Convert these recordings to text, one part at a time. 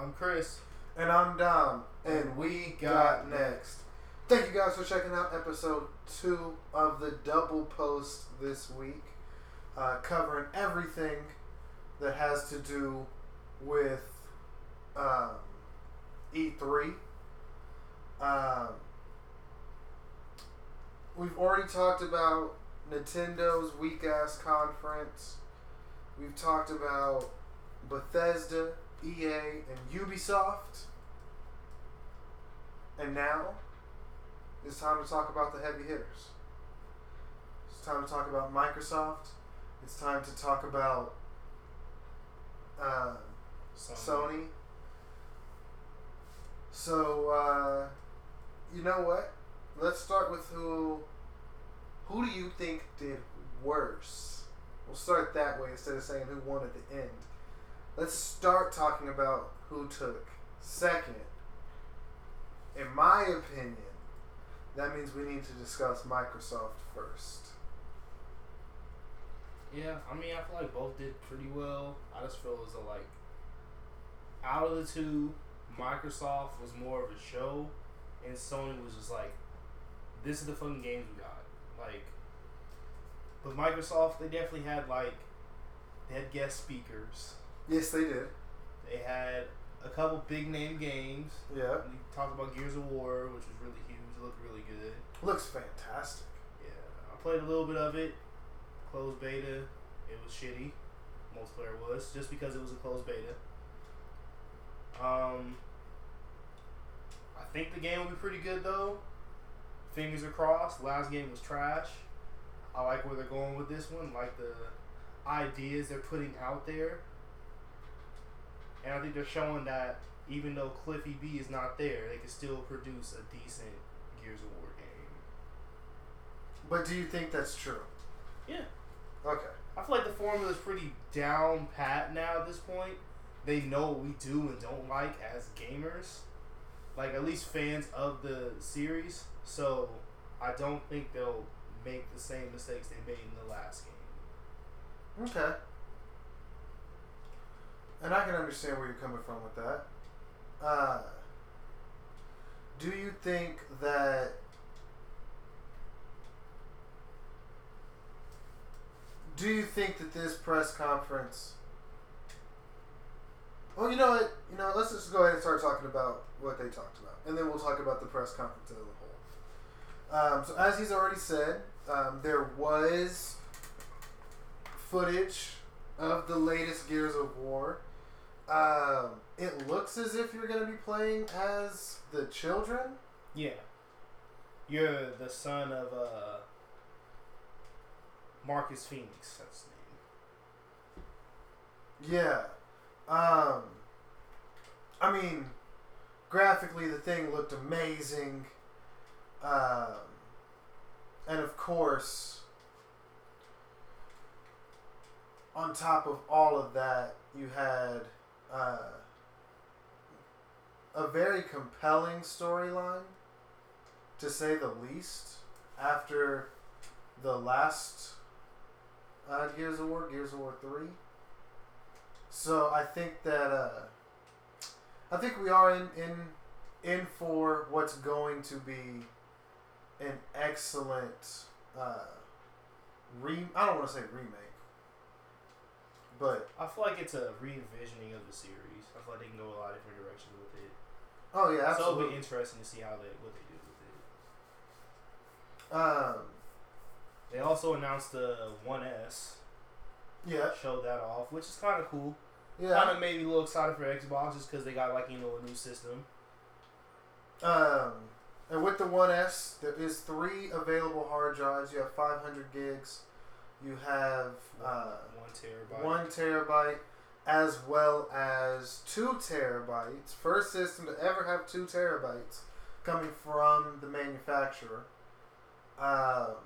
I'm Chris. And I'm Dom. And we got next. Thank you guys for checking out episode two of the double post this week, uh, covering everything that has to do with um, E3. Um, we've already talked about Nintendo's weak ass conference. We've talked about Bethesda, EA, and Ubisoft. And now it's time to talk about the heavy hitters. It's time to talk about Microsoft. It's time to talk about uh, Sony. Sony. So, uh, you know what? Let's start with who. Who do you think did worse? We'll start that way instead of saying who won at the end. Let's start talking about who took second. In my opinion, that means we need to discuss Microsoft first. Yeah, I mean, I feel like both did pretty well. I just feel as though, like, out of the two, Microsoft was more of a show, and Sony was just like, this is the fucking games we got. Like, but Microsoft, they definitely had, like, they had guest speakers. Yes, they did. They had a couple big name games. Yeah. We talked about Gears of War, which was really huge. It looked really good. Looks fantastic. Yeah, I played a little bit of it. Closed beta. It was shitty. Multiplayer was just because it was a closed beta. Um, I think the game will be pretty good though. Fingers are crossed. Last game was trash. I like where they're going with this one. Like the ideas they're putting out there. And I think they're showing that even though Cliffy B is not there, they can still produce a decent Gears of War game. But do you think that's true? Yeah. Okay. I feel like the formula is pretty down pat now at this point. They know what we do and don't like as gamers. Like at least fans of the series. So I don't think they'll make the same mistakes they made in the last game. Okay. And I can understand where you're coming from with that. Uh, do you think that Do you think that this press conference Well, you know what? You know, let's just go ahead and start talking about what they talked about. And then we'll talk about the press conference as a whole. Um, so as he's already said, um, there was footage of the latest Gears of War. Um, it looks as if you're going to be playing as the children. Yeah. You're the son of uh Marcus Fenix, that's the name. Yeah. Um, I mean, graphically, the thing looked amazing. Um, and of course, on top of all of that, you had uh, a very compelling storyline, to say the least, after the last uh, Gears of War, Gears of War 3. So I think that uh, I think we are in in in for what's going to be an excellent uh, re. I don't want to say remake, but I feel like it's a re-envisioning of the series. I feel like they can go a lot of different directions with it. oh yeah, absolutely. So it'll be interesting to see how they what they do with it. um, They also announced the One S, yeah, showed that off, which is kind of cool. Yeah. Kind of made me a little excited for Xbox just because they got like you know a new system. Um, and with the One S, there is three available hard drives. You have 500 gigs. You have uh, one terabyte. one terabyte as well as two terabytes. First system to ever have two terabytes coming from the manufacturer. Um,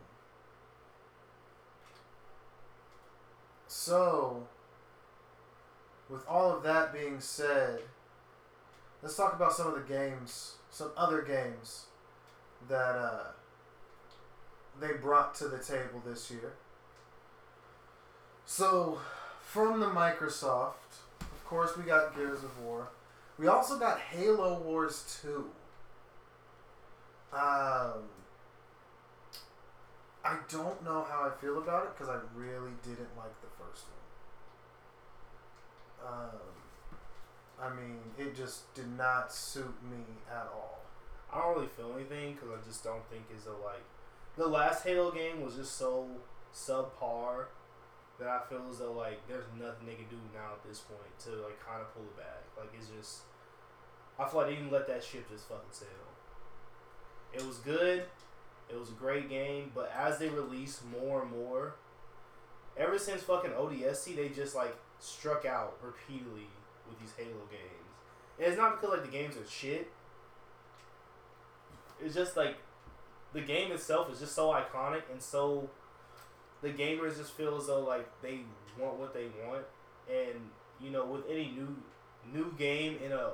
so, with all of that being said, let's talk about some of the games, some other games that uh, they brought to the table this year. So, from the Microsoft, of course, we got Gears of War. We also got Halo Wars 2. Um, I don't know how I feel about it because I really didn't like the first one. Um, I mean, it just did not suit me at all. I don't really feel anything because I just don't think is a like the last Halo game was just so subpar that I feel as though like there's nothing they can do now at this point to like kind of pull it back. Like it's just I feel like they didn't let that ship just fucking sail. It was good. It was a great game, but as they release more and more, ever since fucking ODST, they just like struck out repeatedly with these Halo games. And it's not because like the games are shit. It's just like the game itself is just so iconic and so the gamers just feel as though like they want what they want. And you know with any new new game in a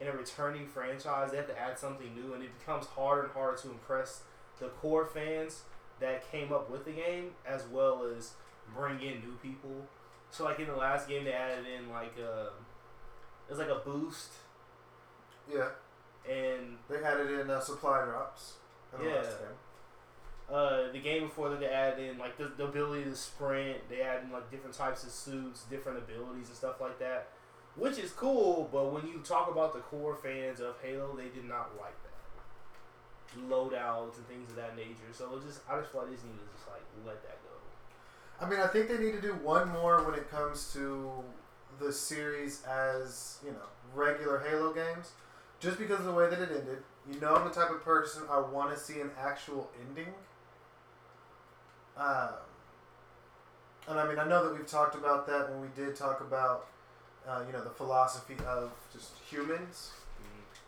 in a returning franchise they have to add something new and it becomes harder and harder to impress the core fans that came up with the game as well as bring in new people. So like in the last game they added in like uh there's like a boost. Yeah, and they had it in uh, supply drops. in Yeah. Uh, the game before that they added in like the, the ability to sprint. They added in like different types of suits, different abilities and stuff like that, which is cool. But when you talk about the core fans of Halo, they did not like that loadouts and things of that nature. So it just I just feel like need to just like let that go. I mean, I think they need to do one more when it comes to the series as, you know, regular Halo games. Just because of the way that it ended. You know I'm the type of person I want to see an actual ending. Um, and I mean, I know that we've talked about that when we did talk about, uh, you know, the philosophy of just humans.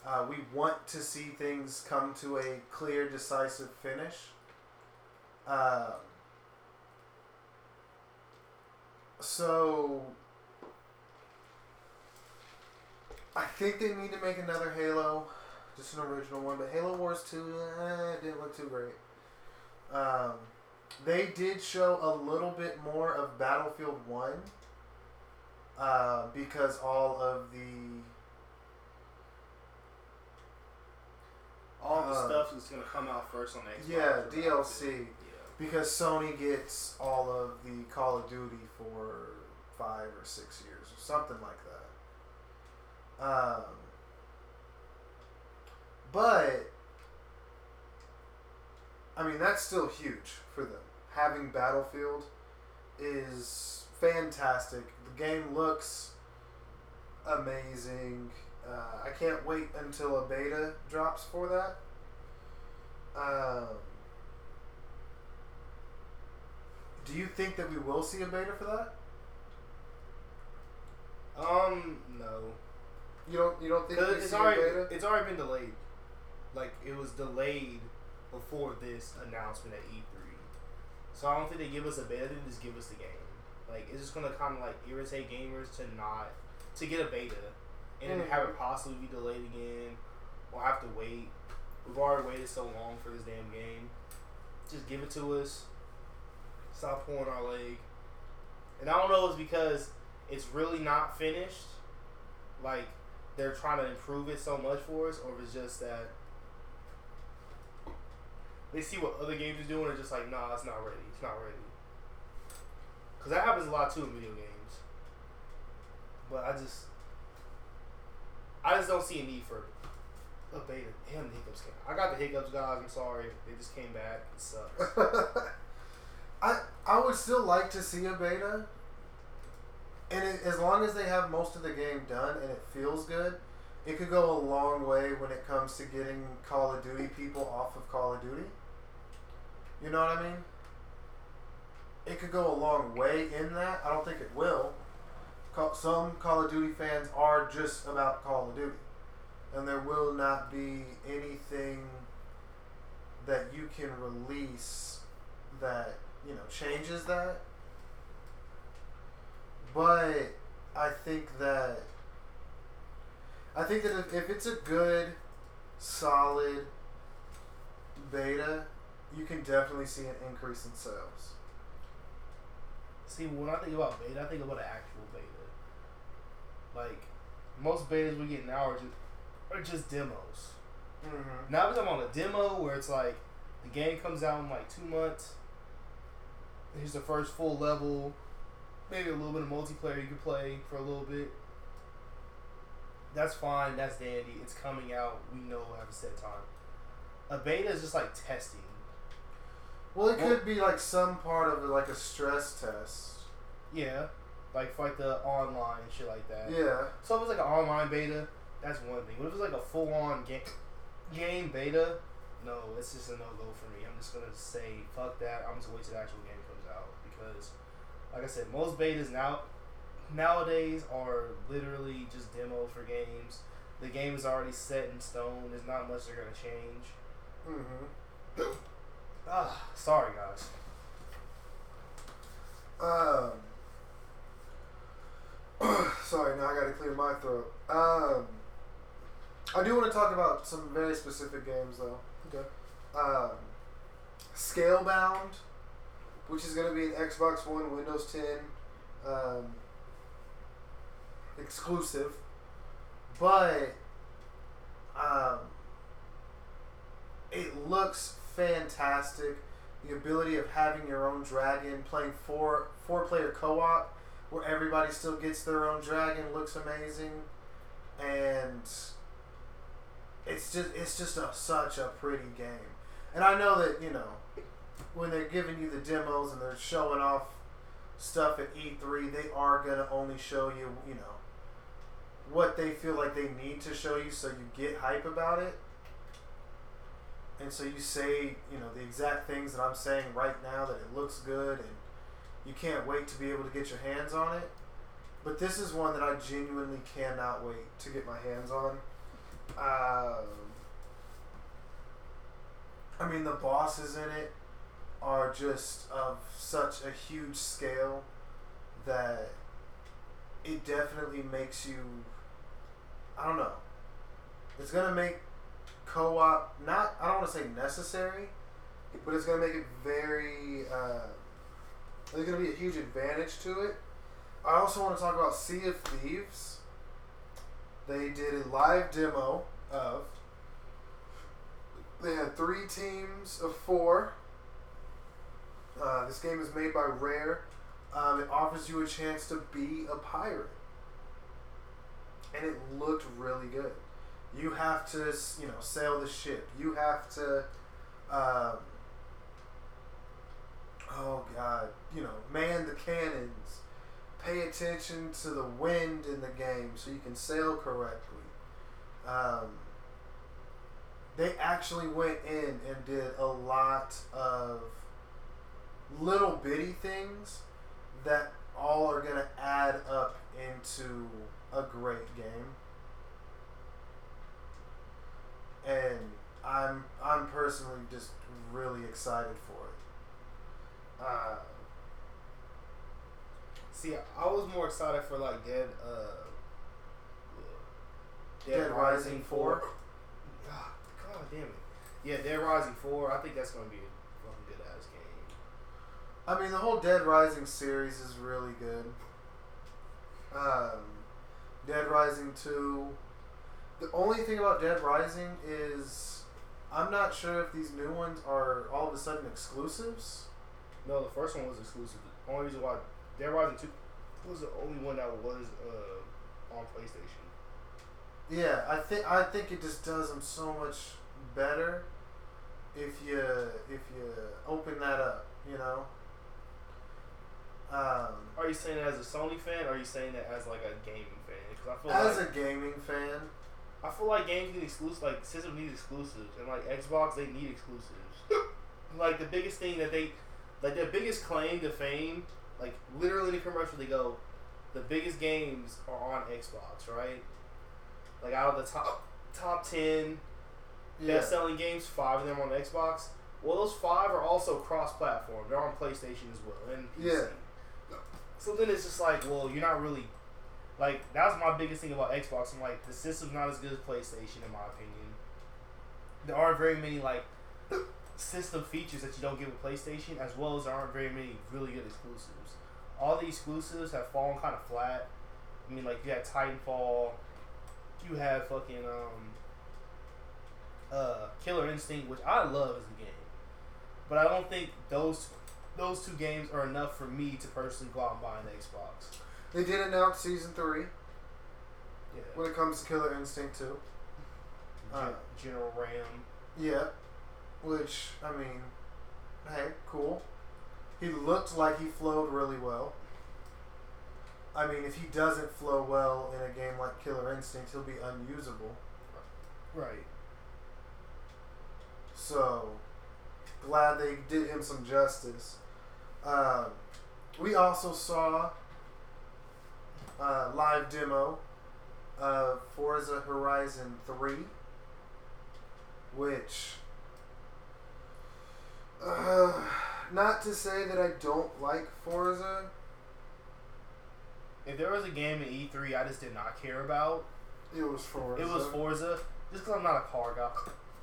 Uh, we want to see things come to a clear, decisive finish. Um, so, I think they need to make another Halo, just an original one. But Halo Wars Two eh, didn't look too great. Um, they did show a little bit more of Battlefield One. Uh, because all of the All the Uh, stuff is gonna come out first on Xbox. yeah, DLC. Yeah. because Sony gets all of the Call of Duty for five or six years or something like that. Um, but I mean that's still huge for them. Having Battlefield is fantastic. The game looks amazing. Uh, I can't wait until a beta drops for that. Um, do you think that we will see a beta for that? Um, no. You don't. You don't think it's already a beta? it's already been delayed. Like it was delayed before this announcement at E3. So I don't think they give us a beta. They just give us the game. Like it's just gonna kind of like irritate gamers to not to get a beta and then have it mm-hmm. possibly be delayed again or have to wait. We've already waited so long for this damn game. Just give it to us. Stop pulling our leg. And I don't know if it's because it's really not finished. Like they're trying to improve it so much for us, or if it's just that they see what other games are doing and just like, nah, it's not ready. It's not ready. Cause that happens a lot too in video games. But I just, I just don't see a need for a beta. Damn, the hiccups came. I got the hiccups, guys. I'm sorry. They just came back. It sucks. I I would still like to see a beta, and it, as long as they have most of the game done and it feels good, it could go a long way when it comes to getting Call of Duty people off of Call of Duty. You know what I mean? It could go a long way in that. I don't think it will. Some Call of Duty fans are just about Call of Duty, and there will not be anything that you can release that you know changes that. But I think that I think that if, it's a good, solid beta, you can definitely see an increase in sales. See, when I think about beta, I think about an actual beta. Like, most betas we get now are just are just demos. Mm-hmm. Now talking about a demo where it's like the game comes out in like two months. Here's the first full level, maybe a little bit of multiplayer you can play for a little bit. That's fine. That's dandy. It's coming out. We know we have a set time. A beta is just like testing. Well, it Well- could be like some part of it, like a stress test. Yeah, like for like the online and shit like that. Yeah. So if it's like an online beta, that's one thing. But if it's like a full on game game beta, no, it's just a no go for me. I'm just gonna say fuck that. I'm just gonna wait till the actual game comes out because, like I said, most betas now nowadays are literally just demo for games. The game is already set in stone. There's not much they're gonna change. Mm-hmm. Ah, sorry guys. Um. sorry, now I gotta clear my throat. Um. I do want to talk about some very specific games though. Okay. Um, Scalebound, which is to be an Xbox One, Windows 10 um, exclusive, but um, it looks fantastic. The ability of having your own dragon, playing four four player co op, where everybody still gets their own dragon, looks amazing, and it's just it's just a, such a pretty game. And I know that you know when they're giving you the demos and they're showing off stuff at E3, they are gonna only show you you know what they feel like they need to show you, so you get hype about it. And so you say you know the exact things that I'm saying right now that it looks good and you can't wait to be able to get your hands on it. But this is one that I genuinely cannot wait to get my hands on. Um, I mean, the bosses in it are just of such a huge scale that it definitely makes you. I don't know. It's gonna make co-op not. I don't want to say necessary, but it's gonna make it very. Uh, there's gonna be a huge advantage to it. I also want to talk about Sea of Thieves. They did a live demo of. They had three teams of four. Uh, this game is made by Rare. Um, it offers you a chance to be a pirate, and it looked really good. You have to, you know, sail the ship. You have to. Um, oh God, you know, man the cannons pay attention to the wind in the game so you can sail correctly. Um, they actually went in and did a lot of little bitty things that all are going to add up into a great game. And I'm I'm personally just really excited for it. Uh, See, I was more excited for like Dead, uh, Dead Rising 4. Ah, God damn it. Yeah, Dead Rising Four. I think that's gonna be a fucking good ass game. I mean, the whole Dead Rising series is really good. Um, Dead Rising 2. The only thing about Dead Rising is I'm not sure if these new ones are all of a sudden exclusives. No, the first one was exclusive. The only reason why Dead Rising Two was the only one that was uh, on PlayStation. Yeah, I think I think it just does them so much better if you if you open that up, you know. Um, Are you saying that as a Sony fan, or are you saying that as like a gaming fan? Because I feel as like a gaming fan, I feel like games need exclusive, like system needs exclusives, and like Xbox they need exclusives. like the biggest thing that they, like their biggest claim to fame, like literally in the commercial they go, the biggest games are on Xbox, right? Like out of the top top ten yeah, best selling games, five of them are on Xbox. Well, those five are also cross platform. They're on PlayStation as well and PC. Yeah. So then it's just like, well, you're not really like that was my biggest thing about Xbox. I'm like, the system's not as good as PlayStation in my opinion. There aren't very many like system features that you don't get with PlayStation, as well as there aren't very many really good exclusives. All the exclusives have fallen kind of flat. I mean, like you had Titanfall, you have fucking um uh Killer Instinct, which I love as a game, but I don't think those those two games are enough for me to personally go out and buy an Xbox. They did announce season three Yeah. when it comes to Killer Instinct 2. Gen- Uh, General RAAM. Yeah. Which, I mean, hey, cool. He looked like he flowed really well. I mean, if he doesn't flow well in a game like Killer Instinct, he'll be unusable. Right. So, glad they did him some justice. Um, we also saw a live demo of Forza Horizon 3, which, uh, not to say that I don't like Forza. If there was a game in E3 I just did not care about, It was Forza. it was Forza. Just because I'm not a car guy.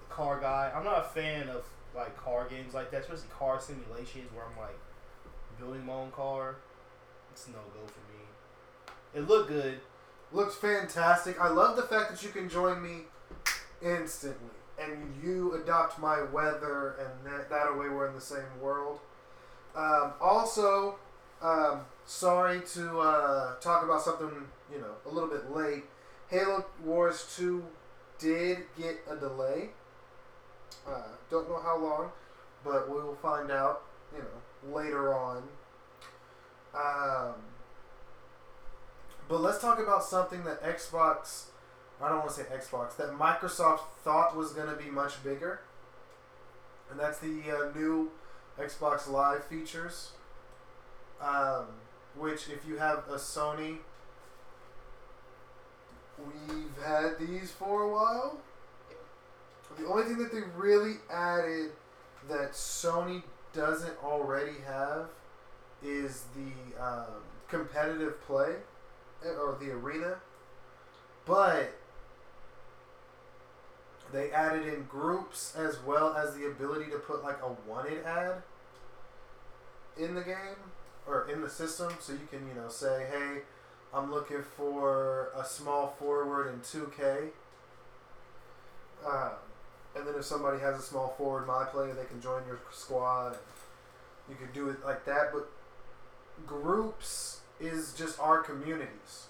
Car guy. I'm not a fan of like car games like that, especially car simulations where I'm like building my own car. It's no go for me. It looked good. Looks fantastic. I love the fact that you can join me instantly, and you adopt my weather, and that, that way we're in the same world. Um, also, um, sorry to uh, talk about something you know a little bit late. Halo Wars Two did get a delay. Uh, don't know how long, but we will find out. You know later on. Um, but let's talk about something that Xbox, I don't want to say Xbox, that Microsoft thought was going to be much bigger. And that's the uh, new Xbox Live features. Um, which, if you have a Sony, we've had these for a while. The only thing that they really added that Sony doesn't already have is the um, competitive play or the arena, but they added in groups as well as the ability to put like a wanted ad in the game or in the system, so you can you know say, hey, I'm looking for a small forward in 2K. Um, and then if somebody has a small forward my player, they can join your squad. You can do it like that, but groups is just our communities,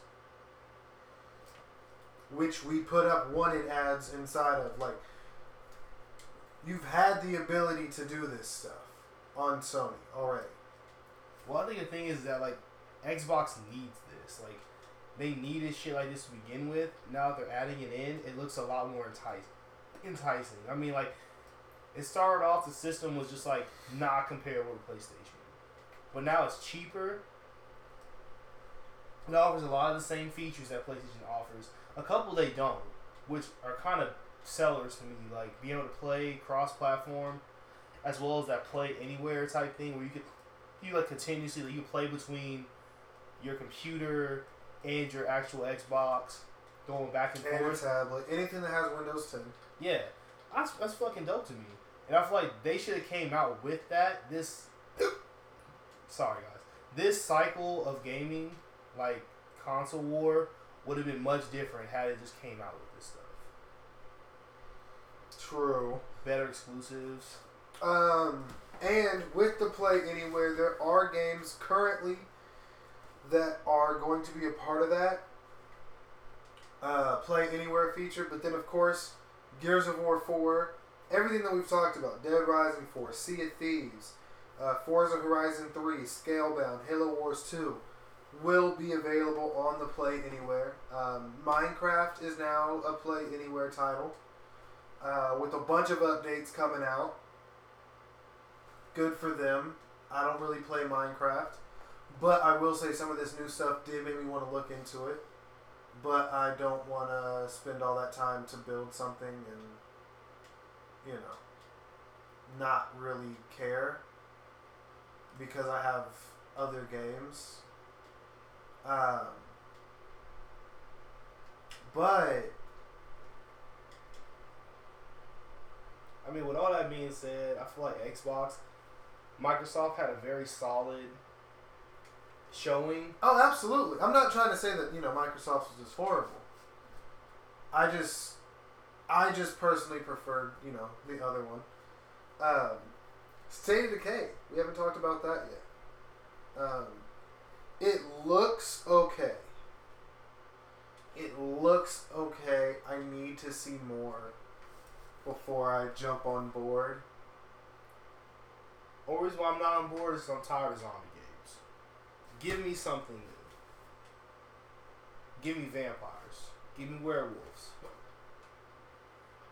which we put up wanted ads inside of. Like, you've had the ability to do this stuff on Sony already. Well, I think the thing is that like Xbox needs this. Like they needed shit like this to begin with. Now that they're adding it in, it looks a lot more enticing. Enticing. I mean, like it started off the system was just like not comparable to PlayStation, but now it's cheaper. It offers a lot of the same features that PlayStation offers. A couple they don't, which are kind of sellers to me. Like being able to play cross-platform, as well as that play anywhere type thing where you could you like continuously like, you play between your computer and your actual Xbox, going back and And forth. tablet, anything that has Windows 10. Yeah, that's that's fucking dope to me. And I feel like they should have came out with that. This, sorry guys, this cycle of gaming, like console war, would have been much different had it just came out with this stuff. True. Better exclusives. Um, and with the Play Anywhere, there are games currently that are going to be a part of that uh, Play Anywhere feature. But then, of course, Gears of War 4, everything that we've talked about Dead Rising 4, Sea of Thieves, uh, Forza Horizon 3, Scalebound, Halo Wars 2 will be available on the Play Anywhere. Um, Minecraft is now a Play Anywhere title uh, with a bunch of updates coming out good for them. I don't really play Minecraft, but I will say some of this new stuff did make me want to look into it. But I don't want to spend all that time to build something and, you know, not really care because I have other games. Um, but I mean, with all that being said, I feel like Xbox, Microsoft had a very solid showing. Oh, absolutely. I'm not trying to say that you know Microsoft is just horrible. I just, I just personally preferred, you know, the other one. Um, State of Decay. We haven't talked about that yet. Um, it looks okay. It looks okay. I need to see more before I jump on board. Only reason why I'm not on board is I'm tired of zombie games. Give me something new. Give me vampires. Give me werewolves.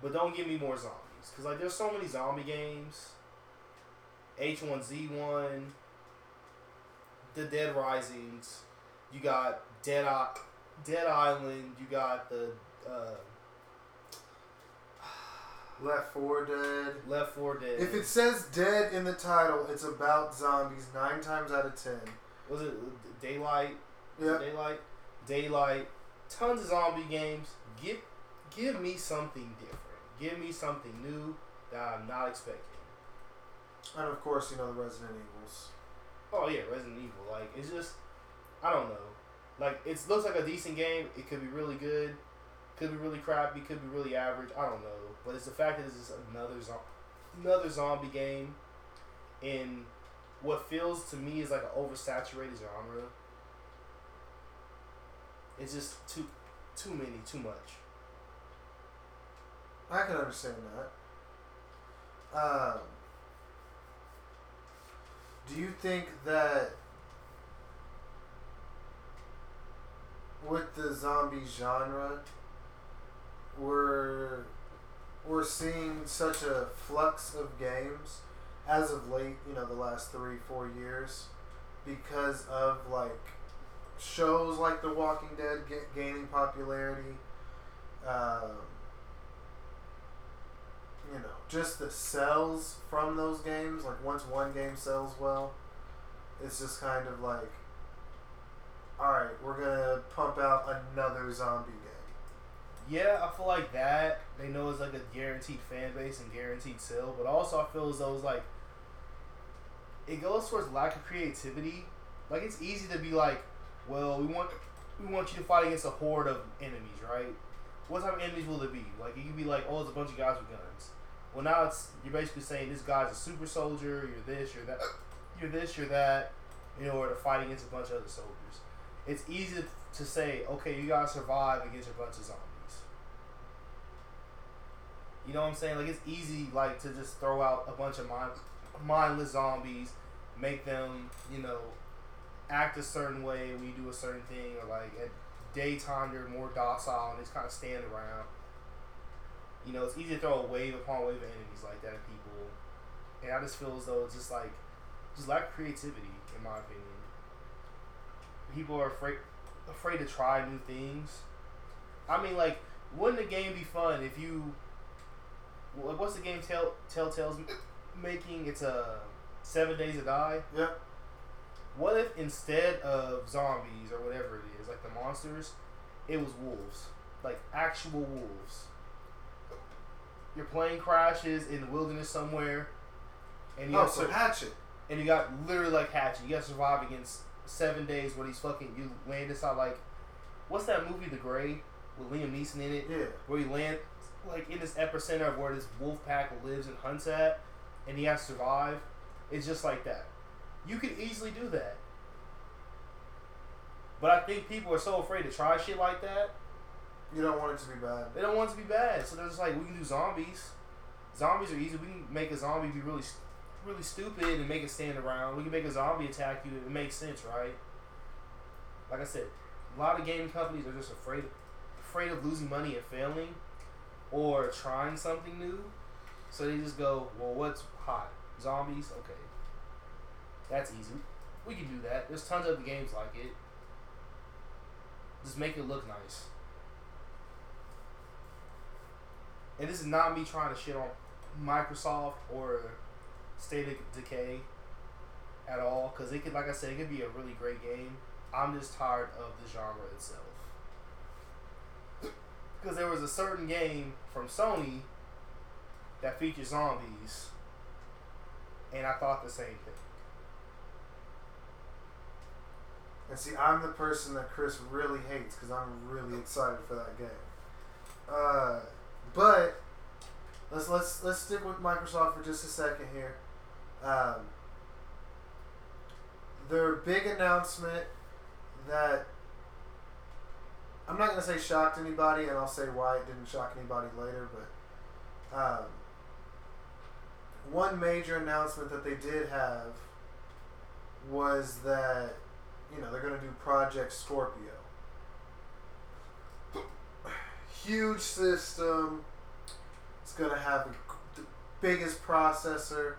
But don't give me more zombies. Because, like, there's so many zombie games. H1Z1. The Dead Risings. You got Dead, I- Dead Island. You got the uh, Left 4 Dead. Left 4 Dead. If it says dead in the title, it's about zombies nine times out of ten. Was it Daylight? Yep. Daylight, Daylight, tons of zombie games. Give, give me something different. Give me something new that I'm not expecting. And of course, you know the Resident Evils. Oh yeah, Resident Evil. Like it's just, I don't know. Like it looks like a decent game. It could be really good. Could be really crappy. Could be really average. I don't know. But it's the fact that it's just another zo- another zombie game, in what feels to me is like an oversaturated genre. It's just too too many, too much. I can understand that. Um, do you think that with the zombie genre, we're we're seeing such a flux of games as of late? You know, the last three, four years, because of like shows like The Walking Dead get, gaining popularity. Um, you know, just the sells from those games. Like once one game sells well, it's just kind of like, all right, we're gonna pump out another zombie game. Yeah, I feel like that. They know it's like a guaranteed fan base and guaranteed sale, but also I feel as though it's like it goes towards lack of creativity. Like it's easy to be like, well, we want we want you to fight against a horde of enemies, right? What type of enemies will it be? Like it could be like, oh, it's a bunch of guys with guns. Well, now it's you're basically saying this guy's a super soldier. You're this, you're that, you're this, you're that, in order to fight against a bunch of other soldiers. It's easy to say, okay, you gotta survive against a bunch of zombies. You know what I'm saying? Like it's easy, like to just throw out a bunch of mind, mindless zombies, make them, you know, act a certain way when you do a certain thing, or like at daytime they're more docile and just kind of stand around. You know, it's easy to throw a wave upon wave of enemies like that at people, and I just feel as though it's just like, just lack of creativity, in my opinion. People are afraid, afraid to try new things. I mean, like, wouldn't the game be fun if you, what's the game Tell Telltale's making? It's a Seven Days to Die. Yep. What if instead of zombies or whatever it is, like the monsters, it was wolves, like actual wolves. Your plane crashes in the wilderness somewhere, and you Oh, have so Hatchet. and you got literally like Hatchet. You got to survive against seven days where these fucking you land inside like, what's that movie, The Grey, with Liam Neeson in it, Yeah. where you land like in this epicenter of where this wolf pack lives and hunts at, and he has to survive. It's just like that. You could easily do that. But I think people are so afraid to try shit like that. You don't want it to be bad. They don't want it to be bad. So they're just like, we can do zombies. Zombies are easy. We can make a zombie be really, really stupid and make it stand around. We can make a zombie attack you. It makes sense, right? Like I said, a lot of game companies are just afraid, afraid of losing money and failing, or trying something new. So they just go, well, what's hot? Zombies? Okay, that's easy. We can do that. There's tons of games like it. Just make it look nice. And this is not me trying to shit on Microsoft or State of Decay at all, because it could, like I said, it could be a really great game. I'm just tired of the genre itself. Because there was a certain game from Sony that featured zombies, and I thought the same thing. And see, I'm the person that Chris really hates because I'm really excited for that game. Uh, but let's let's let's stick with Microsoft for just a second here. Um, their big announcement that I'm not gonna say shocked anybody, and I'll say why it didn't shock anybody later. But um, one major announcement that they did have was that you know they're gonna do Project Scorpio. Huge system. It's gonna have the biggest processor,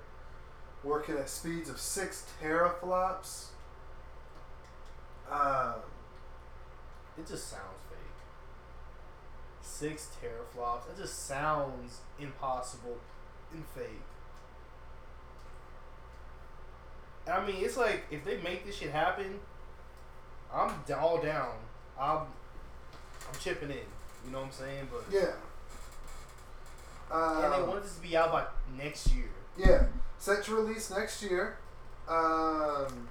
working at speeds of six teraflops. Um, It just sounds fake. Six teraflops. It just sounds impossible and fake. I mean, it's like if they make this shit happen, I'm all down. I'm, I'm chipping in. You know what I'm saying? But yeah. and they Um, wanted this to be out by next year. Yeah, set to release next year. Um,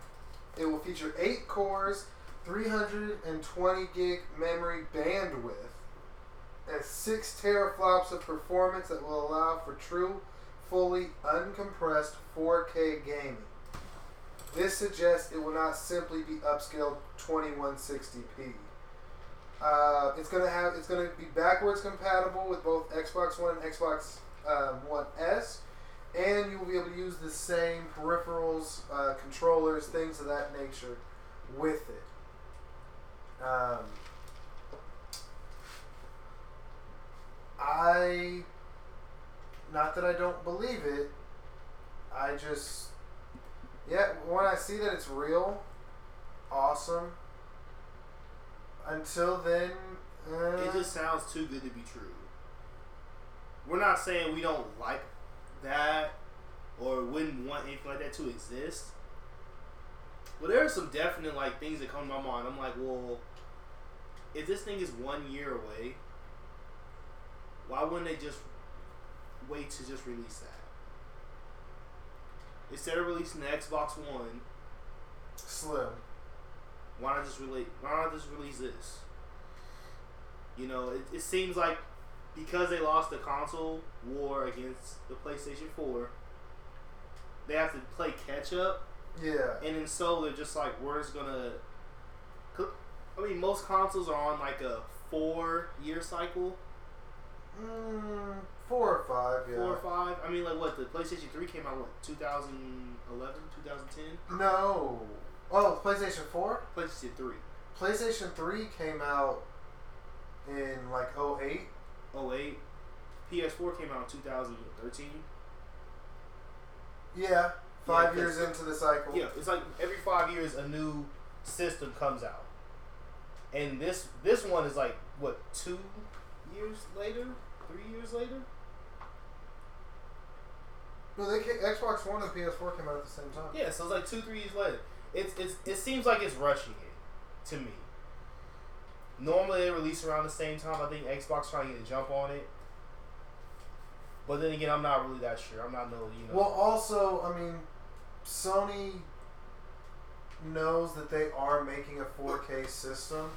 it will feature eight cores, 320 gig memory bandwidth, and six teraflops of performance that will allow for true, fully uncompressed 4K gaming. This suggests it will not simply be upscaled 2160p. Uh, it's gonna have it's gonna be backwards compatible with both Xbox One and Xbox um, One S and you will be able to use the same peripherals, uh, controllers, things of that nature with it. Um, I, not that I don't believe it, I just, yeah, when I see that it's real, awesome. Until then, uh, It just sounds too good to be true. We're not saying we don't like that or wouldn't want anything like that to exist. But there are some definite like things that come to my mind. I'm like, well, if this thing is one year away, why wouldn't they just wait to just release that? Instead of releasing the Xbox One, slim. Why not just release? Why not just release this? You know, it, it seems like because they lost the console war against the PlayStation Four, they have to play catch up, Yeah. and then so they're just like, we're just gonna. I mean, most consoles are on like a four-year cycle, Mm, four or five, yeah. four or five. I mean, like what the PlayStation Three came out what 2011, 2010. No. Oh, PlayStation 4? PlayStation Three, PlayStation 3 came out in like 08. 08. PS4 came out in 2013. Yeah. Five Yeah, years into the cycle. Yeah, it's like every five years a new system comes out, and this this one is like what two years later, three years later. No, they ca- Xbox One and PS4 came out at the same time. Yeah, so it's like two three years later. It's it's it seems like it's rushing it to me. Normally they release around the same time. I think Xbox trying to get a jump on it. But then again, I'm not really that sure. I'm not no you know. Well, also, I mean, Sony knows that they are making a 4K system,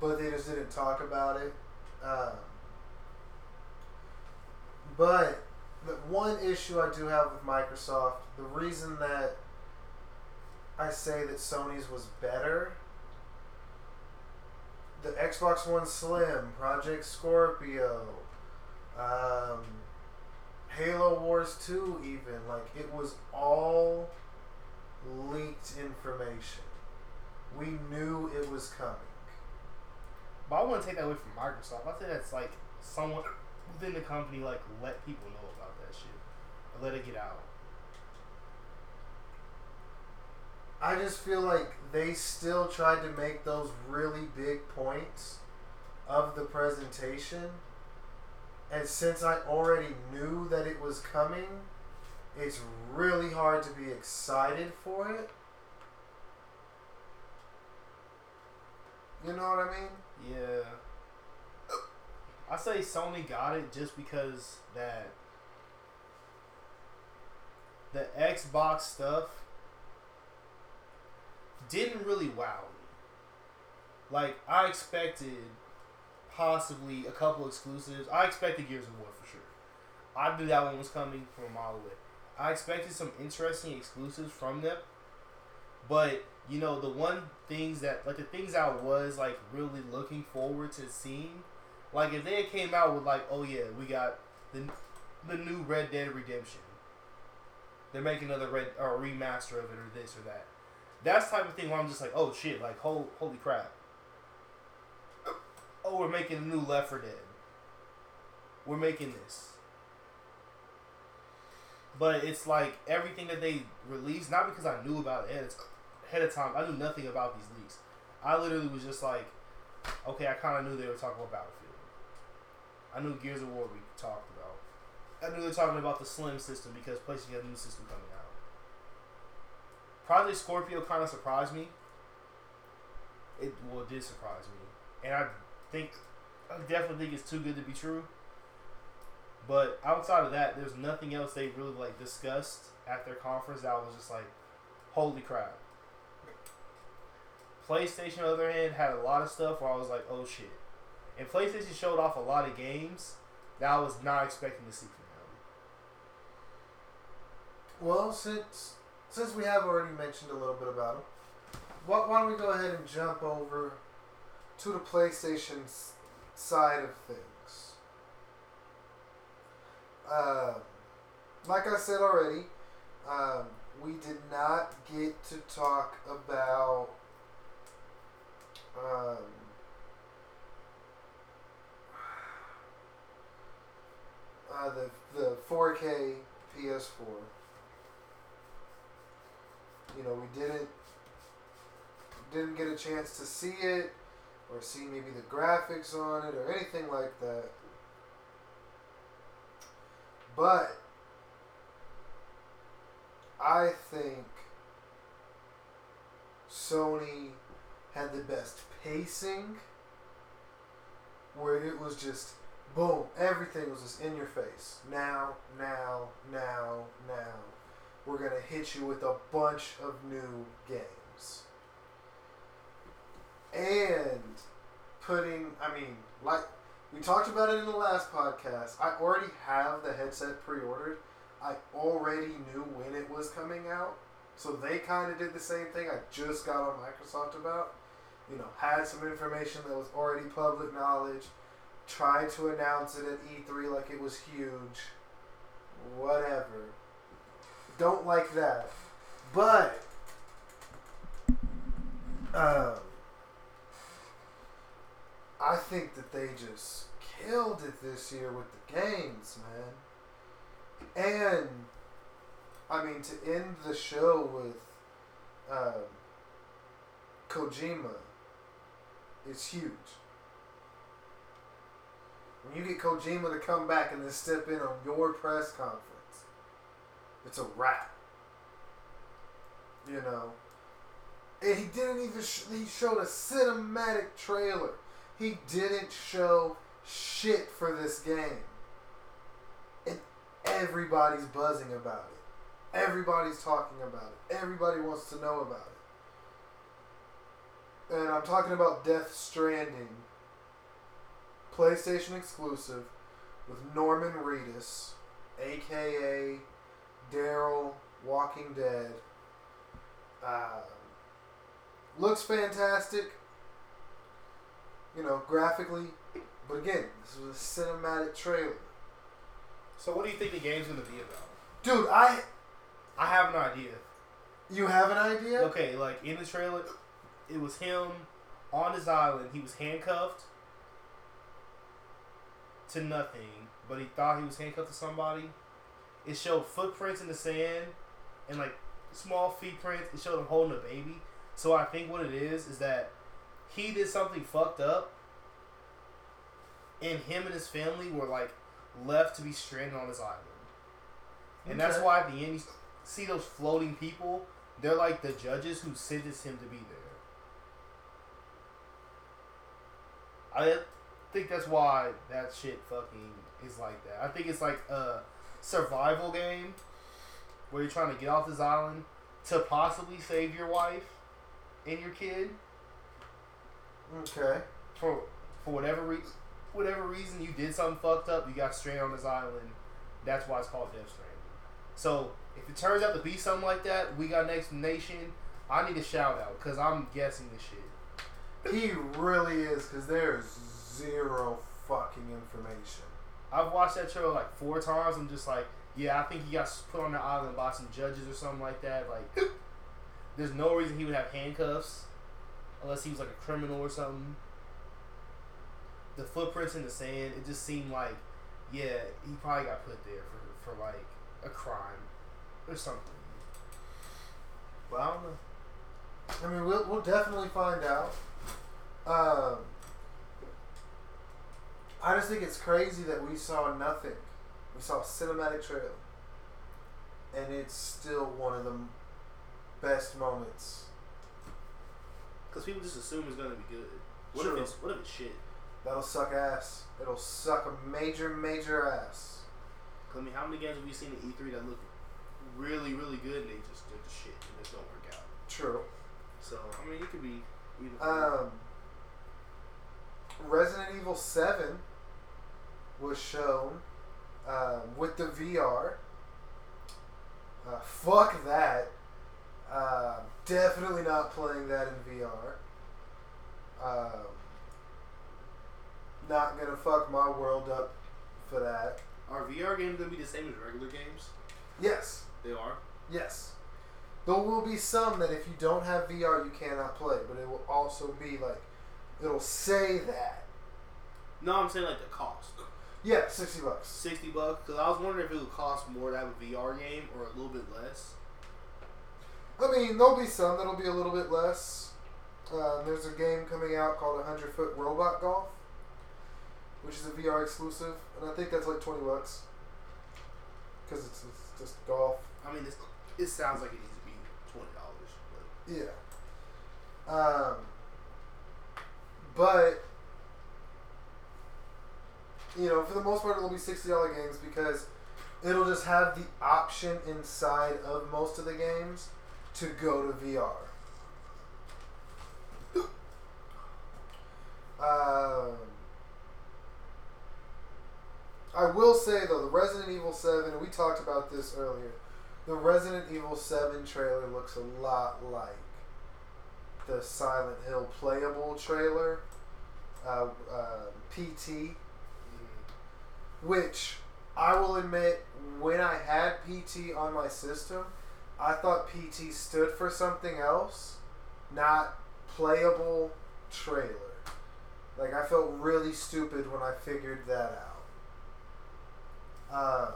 but they just didn't talk about it. Um, but the one issue I do have with Microsoft, the reason that I say that Sony's was better, the Xbox One Slim, Project Scorpio, um, Halo Wars 2, even, like, it was all leaked information. We knew it was coming. But I wouldn't take that away from Microsoft. I think that's like someone within the company like let people know about that shit. Or let it get out. I just feel like they still tried to make those really big points of the presentation. And since I already knew that it was coming, it's really hard to be excited for it. You know what I mean? Yeah. I say Sony got it just because that the Xbox stuff didn't really wow me. Like I expected possibly a couple exclusives. I expected Gears of War for sure. I knew that one was coming from a mile away. I expected some interesting exclusives from them, but you know the one things that like the things I was like really looking forward to seeing, like if they came out with like oh yeah we got the the new Red Dead Redemption. They're making another red or remaster of it or this or that. That's the type of thing where I'm just like oh shit like holy holy crap. Oh we're making a new Left 4 Dead. We're making this. But it's like everything that they released, not because I knew about it ahead of time. I knew nothing about these leaks. I literally was just like, okay, I kind of knew they were talking about Battlefield. I knew Gears of War we talked about. I knew they were talking about the Slim system because PlayStation had a new system coming out. Project Scorpio kind of surprised me. It well, it did surprise me, and I think I definitely think it's too good to be true. But outside of that, there's nothing else they really like discussed at their conference that was just like, holy crap. PlayStation, on the other hand, had a lot of stuff where I was like, oh shit. And PlayStation showed off a lot of games that I was not expecting to see. Well, since since we have already mentioned a little bit about them, why, don't we go ahead and jump over to the PlayStation's side of things? Uh, like I said already, um, we did not get to talk about um, uh, the the 4K PS4. You know, we didn't didn't get a chance to see it or see maybe the graphics on it or anything like that. But I think Sony had the best pacing where it was just boom, everything was just in your face. Now, now, now, now. We're going to hit you with a bunch of new games. And putting, I mean, like we talked about it in the last podcast. I already have the headset pre-ordered. I already knew when it was coming out, so they kind of did the same thing. I just got on Microsoft about. You know, had some information that was already public knowledge. Tried to announce it at E3 like it was huge. Whatever. Don't like that. But um, I think that they just killed it this year with the games, man. And I mean to end the show with um, Kojima is huge. When you get Kojima to come back and then step in on your press conference, it's a wrap. You know. And he didn't even, sh- he showed a cinematic trailer he didn't show shit for this game. And everybody's buzzing about it. Everybody's talking about it. Everybody wants to know about it. And I'm talking about Death Stranding, PlayStation exclusive, with Norman Reedus, aka Daryl Walking Dead. Uh, looks fantastic you know, graphically. But again, this was a cinematic trailer. So what do you think the game's gonna be about? Dude, I I have an idea. You have an idea? Okay, like in the trailer, it was him on his island. He was handcuffed to nothing, but he thought he was handcuffed to somebody. It showed footprints in the sand and like small feet prints. It showed him holding a baby. So I think what it is is that he did something fucked up, and him and his family were like left to be stranded on this island. And okay. that's why at the end you see those floating people. They're like the judges who sentenced him to be there. I think that's why that shit fucking is like that. I think it's like a survival game where you're trying to get off this island to possibly save your wife and your kid Okay. For for whatever reason, whatever reason you did something fucked up, you got stranded on this island. That's why it's called Death Stranding. So if it turns out to be something like that, we got next nation. I need a shout out because I'm guessing this shit. He really is, because there's zero fucking information. I've watched that trailer like four times. I'm just like, yeah, I think he got put on the island by some judges or something like that. Like, there's no reason he would have handcuffs unless he was like a criminal or something. The footprints in the sand, it just seemed like, yeah, he probably got put there for, for like a crime or something. But I don't know. I mean, we'll, we'll definitely find out. Um, I just think it's crazy that we saw nothing. We saw a cinematic trailer, and it's still one of the best moments. Because people just assume it's gonna be good. What if it's what if it's shit? That'll suck ass. It'll suck a major, major ass. 'Cause, I mean, how many games have we seen at E3 that look really, really good and they just did the shit and it don't work out? True. So I mean, it could be either. Um, Resident Evil 7 was shown um, with the VR. Uh, fuck that. Uh, definitely not playing that in VR. Um, not gonna fuck my world up for that. Are VR games gonna be the same as regular games? Yes, They are. yes. There will be some that if you don't have VR, you cannot play, but it will also be like, it'll say that. No, I'm saying like the cost. Yeah, 60 bucks. Sixty bucks. Because I was wondering if it would cost more to have a VR game or a little bit less. I mean, there'll be some that'll be a little bit less. Uh, there's a game coming out called 100 Foot Robot Golf, which is a VR exclusive, and I think that's like 20 bucks. Because it's, it's just golf. I mean, this it sounds like it needs to be twenty dollars. Yeah. Um, but, you know, for the most part, it'll be $60 games because it'll just have the option inside of most of the games to go to VR. Um, I will say though, the Resident Evil Seven, and we talked about this earlier. The Resident Evil Seven trailer looks a lot like the Silent Hill playable trailer, uh, uh, PT, which I will admit, when I had PT on my system, I thought PT stood for something else, not playable trailer. Like I felt really stupid when I figured that out. Um,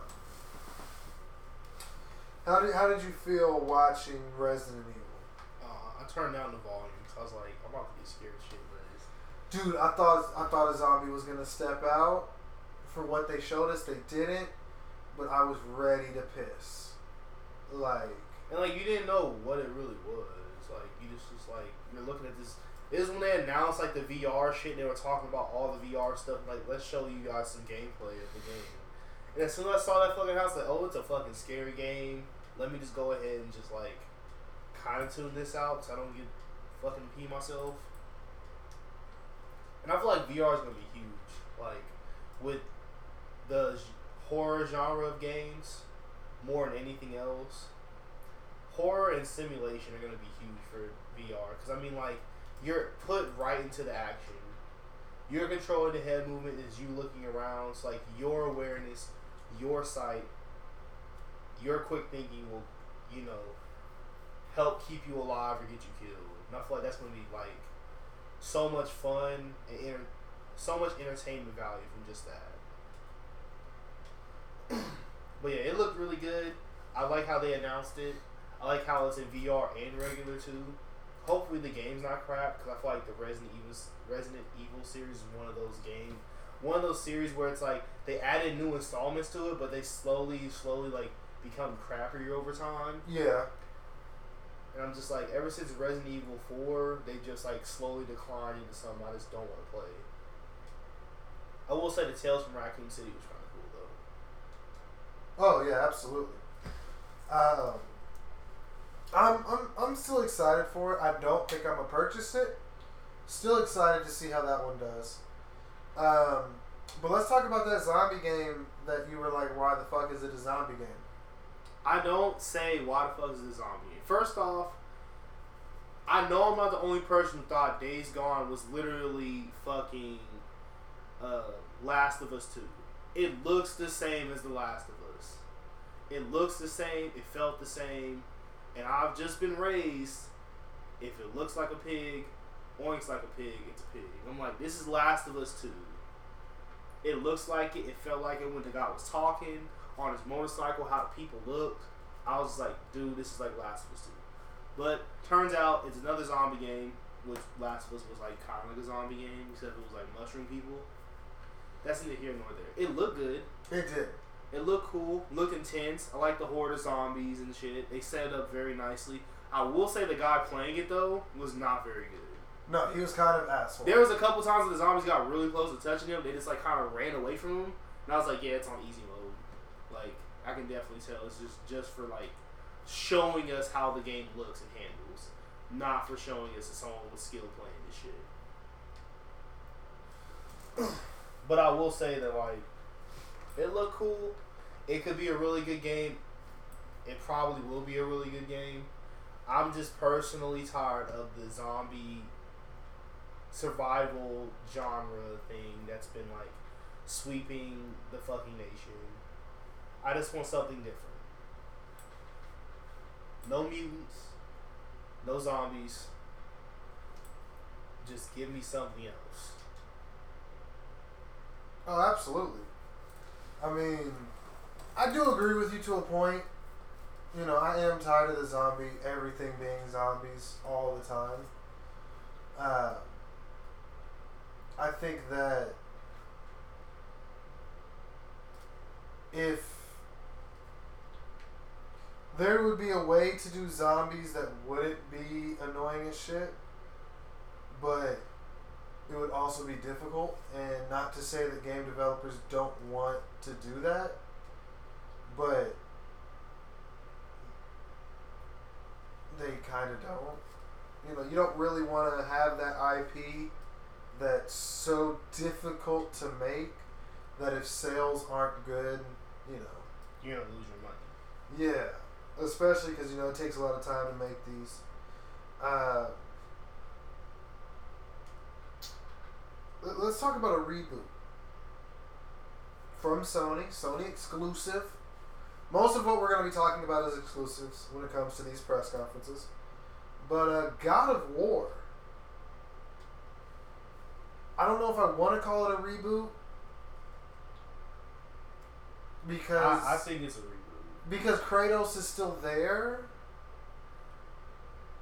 how did how did you feel watching Resident Evil? Uh, I turned down the volume because I was like, I'm about to get scared shitless. Dude, I thought I thought a zombie was gonna step out. For what they showed us, they didn't. But I was ready to piss. Like, And like you didn't know what it really was. Like you just was like you're looking at this. This is when they announced like the VR shit. They were talking about all the VR stuff. Like let's show you guys some gameplay of the game. And as soon as I saw that fucking house, like oh it's a fucking scary game. Let me just go ahead and just like kind of tune this out so I don't get fucking pee myself. And I feel like VR is gonna be huge. Like with the horror genre of games more than anything else horror and simulation are going to be huge for VR because I mean like you're put right into the action. You're controlling the head movement is you looking around. It's like your awareness, your sight, your quick thinking will, you know, help keep you alive or get you killed. And I feel like that's going to be like so much fun and enter- so much entertainment value from just that. but yeah, it looked really good. I like how they announced it. I like how it's in VR and regular too. Hopefully the game's not crap because I feel like the Resident Evil Resident Evil series is one of those games, one of those series where it's like they added new installments to it, but they slowly, slowly like become crappier over time. yeah, And I'm just like, ever since Resident Evil Four, they just like slowly decline into something I just don't want to play. I will say the Tales from Raccoon City was kind of cool though. Oh yeah, absolutely. Um, I'm I'm I'm still excited for it. I don't think I'm gonna purchase it Still excited to see how that one does. Um, but let's talk about that zombie game that you were like, why the fuck is it a zombie game? I don't say why the fuck is it a zombie game. First off, I know I'm not the only person who thought Days Gone was literally fucking uh, Last of Us 2. It looks the same as The Last of. It looks the same, it felt the same, and I've just been raised if it looks like a pig, oinks like a pig, it's a pig. I'm like, this is Last of Us 2. It looks like it, it felt like it when the guy was talking on his motorcycle, how the people looked. I was like, dude, this is like Last of Us 2. But turns out it's another zombie game, which Last of Us was like kind of like a zombie game, except it was like mushroom people. That's neither here nor there. It looked good. It did. It looked cool, looked intense. I like the horde of zombies and shit. They set it up very nicely. I will say the guy playing it though was not very good. No, he was kind of asshole. There was a couple times when the zombies got really close to touching him. They just like kind of ran away from him, and I was like, yeah, it's on easy mode. Like I can definitely tell it's just just for like showing us how the game looks and handles, not for showing us someone with skill playing this shit. but I will say that like it looked cool. It could be a really good game. It probably will be a really good game. I'm just personally tired of the zombie survival genre thing that's been like sweeping the fucking nation. I just want something different. No mutants, no zombies. Just give me something else. Oh, absolutely. I mean, I do agree with you to a point. You know, I am tired of the zombie, everything being zombies all the time. Uh, I think that if there would be a way to do zombies that wouldn't be annoying as shit, also be difficult. And not to say that game developers don't want to do that, but they kind of don't. You know, you don't really want to have that IP that's so difficult to make that if sales aren't good, you know, You're gonna lose your money. yeah, especially because you know it takes a lot of time to make these. Uh, let's talk about a reboot from Sony, Sony exclusive. Most of what we're going to be talking about is exclusives when it comes to these press conferences. But uh, God of War. I don't know if I want to call it a reboot because I, I think it's a reboot. because Kratos is still there,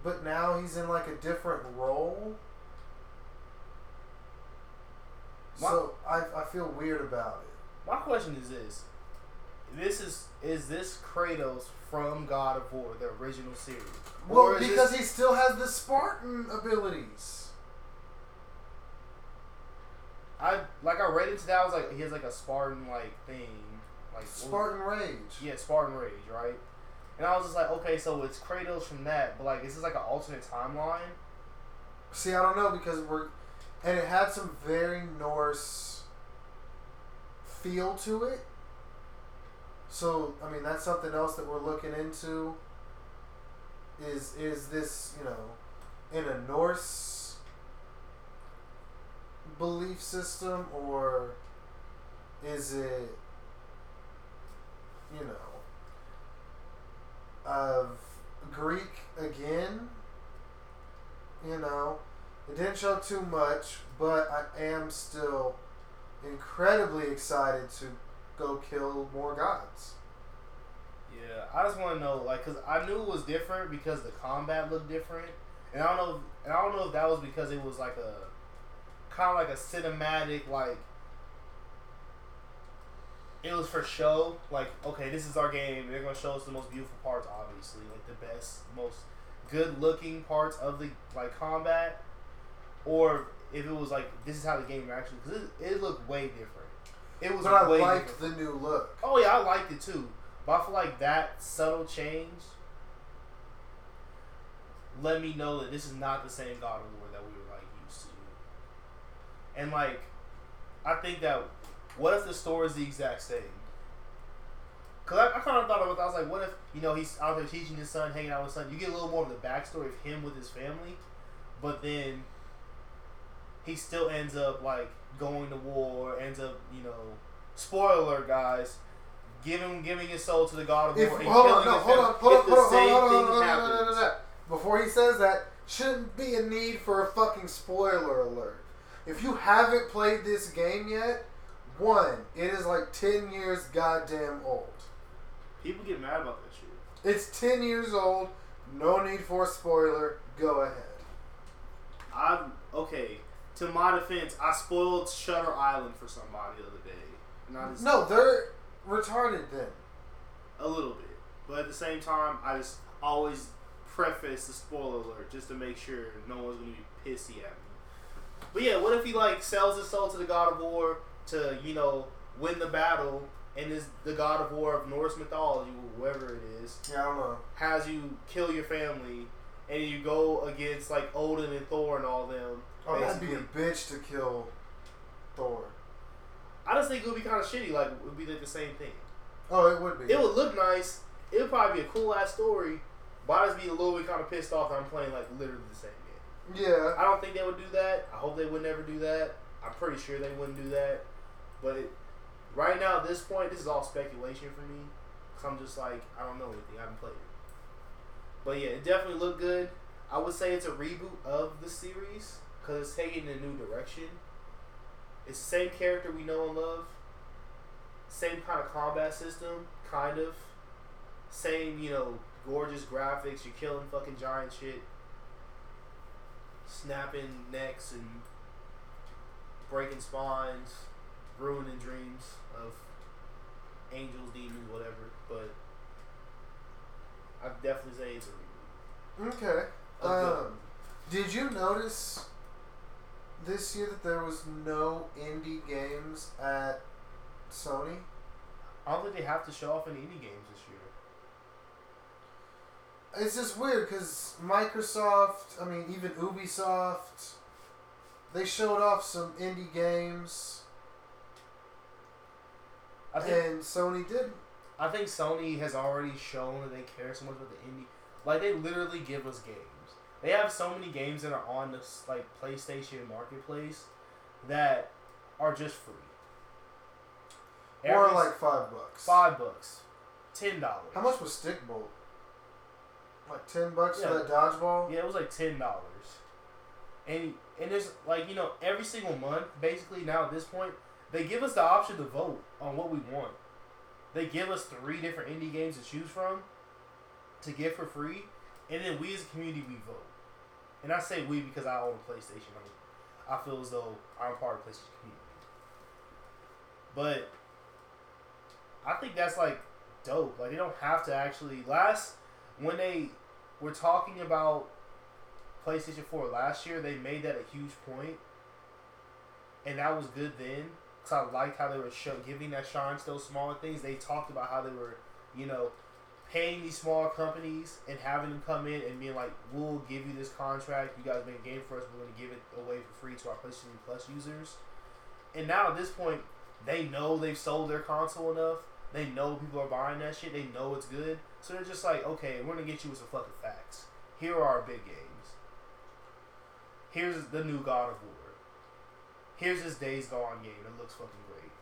but now he's in like a different role. My- So I, I feel weird about it. My question is this: This is is this Kratos from God of War, the original series? Well, because this- he still has the Spartan abilities. I like I read into that. I was like, he has like a Spartan like thing, like what? Spartan Rage. Yeah, Spartan Rage, right? And I was just like, okay, so it's Kratos from that, but like, is this like an alternate timeline? See, I don't know because we're, and it had some very Norse feel to it. So I mean, that's something else that we're looking into. Is is this you know, in a Norse belief system or is it you know of Greek again? You know, it didn't show too much, but I am still incredibly excited to go kill more gods. Yeah, I just want to know, like, cause I knew it was different because the combat looked different, and I don't know, if, and I don't know if that was because it was like a kind of like a cinematic, like it was for show. Like, okay, this is our game. They're gonna show us the most beautiful parts, obviously, like the best, most good-looking parts of the like combat, or if it was like this is how the game actually, because it, it looked way different. It was But I liked different. the new look. Oh yeah, I liked it too. But I feel like that subtle change let me know that this is not the same God of War that we were like used to. And like, I think that what if the story is the exact same? Cause I, I kind of thought about. it. I was like, what if you know he's out there teaching his son, hanging out with his son. You get a little more of the backstory of him with his family, but then he still ends up like going to war. Ends up, you know, spoiler guys. Giving giving his soul to the God of If, War. hold on, no, hold on, hold on, hold on, hold on, hold on, no, no, happens- no, no, no. Before he says that, shouldn't be a need for a fucking spoiler alert. If you haven't played this game yet, one, it is like 10 years goddamn old. People get mad about that shit. It's 10 years old, no need for a spoiler, go ahead. I'm okay. To my defense, I spoiled Shutter Island for somebody the other day. Not as, No, they're retarded then. a little bit, but at the same time, I just always preface the spoiler alert just to make sure no one's gonna be pissy at me. But yeah, what if he like sells his soul to the God of War to you know win the battle, and is the God of War of Norse mythology, whoever it is, Yeah, I don't know. has you kill your family, and you go against like Odin and Thor and all them. Oh, that'd be a bitch to kill Thor. I just think it would be kind of shitty. Like it would be like the same thing. Oh, it would be. It would look nice. It would probably be a cool ass story. But I just be a little bit kind of pissed off that I'm playing like literally the same game. yeah. I don't think they would do that. I hope they would never do that. I'm pretty sure they wouldn't do that. But it, right now at this point, this is all speculation for me. Cause I'm just like I don't know anything. I haven't played it. But yeah, it definitely looked good. I would say it's a reboot of the series because it's taking a new direction. It's the same character we know and love. Same kind of combat system, kind of. Same, you know, gorgeous graphics. You're killing fucking giant shit. Snapping necks and breaking spines, ruining dreams of angels, demons, whatever. But I'd definitely say it's a reboot. Okay. Um, did you notice this year that there was no indie games at Sony? I don't think they have to show off any indie games this year. It's just weird because Microsoft, I mean, even Ubisoft, they showed off some indie games, I think and Sony didn't. I think Sony has already shown that they care so much about the indie. Like they literally give us games. They have so many games that are on this like PlayStation Marketplace that are just free. or Every- like five bucks. five bucks, ten dollars. How much was Stikbold? Like ten bucks Yeah. for that dodgeball? Yeah, it was like ten dollars. And and there's like you know every single month basically now at this point they give us the option to vote on what we want. They give us three different indie games to choose from to get for free, and then we as a community we vote. And I say we because I own a PlayStation. I, I feel as though I'm part of the PlayStation community. But I think that's like dope. Like they don't have to actually last when they were talking about PlayStation 4 last year, they made that a huge point, and that was good then. Cause I liked how they were show, giving that shine to those smaller things. They talked about how they were, you know, paying these small companies and having them come in and being like, "We'll give you this contract. You guys make a game for us. We're going to give it away for free to our PlayStation Plus users." And now at this point, they know they've sold their console enough. They know people are buying that shit. They know it's good. So they're just like, okay, we're gonna get you with some fucking facts. Here are our big games. Here's the new God of War. Here's this Days Gone game that looks fucking great.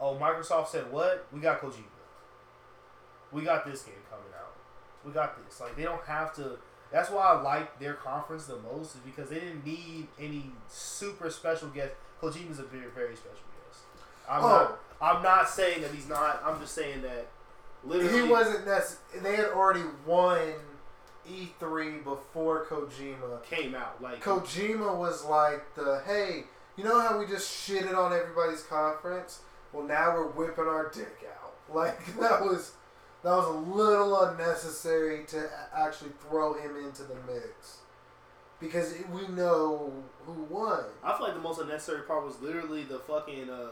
Oh, Microsoft said what? We got Kojima. We got this game coming out. We got this. Like they don't have to. That's why I like their conference the most is because they didn't need any super special guest. Kojima's a very very special guest. I'm Oh. not. I'm not saying that he's not. I'm just saying that literally He wasn't necessarily. They had already won E3 before Kojima. came out like Kojima was like the hey, you know how we just shitted on everybody's conference? Well, now we're whipping our dick out. Like that was that was a little unnecessary to actually throw him into the mix because we know who won. I feel like the most unnecessary part was literally the fucking uh,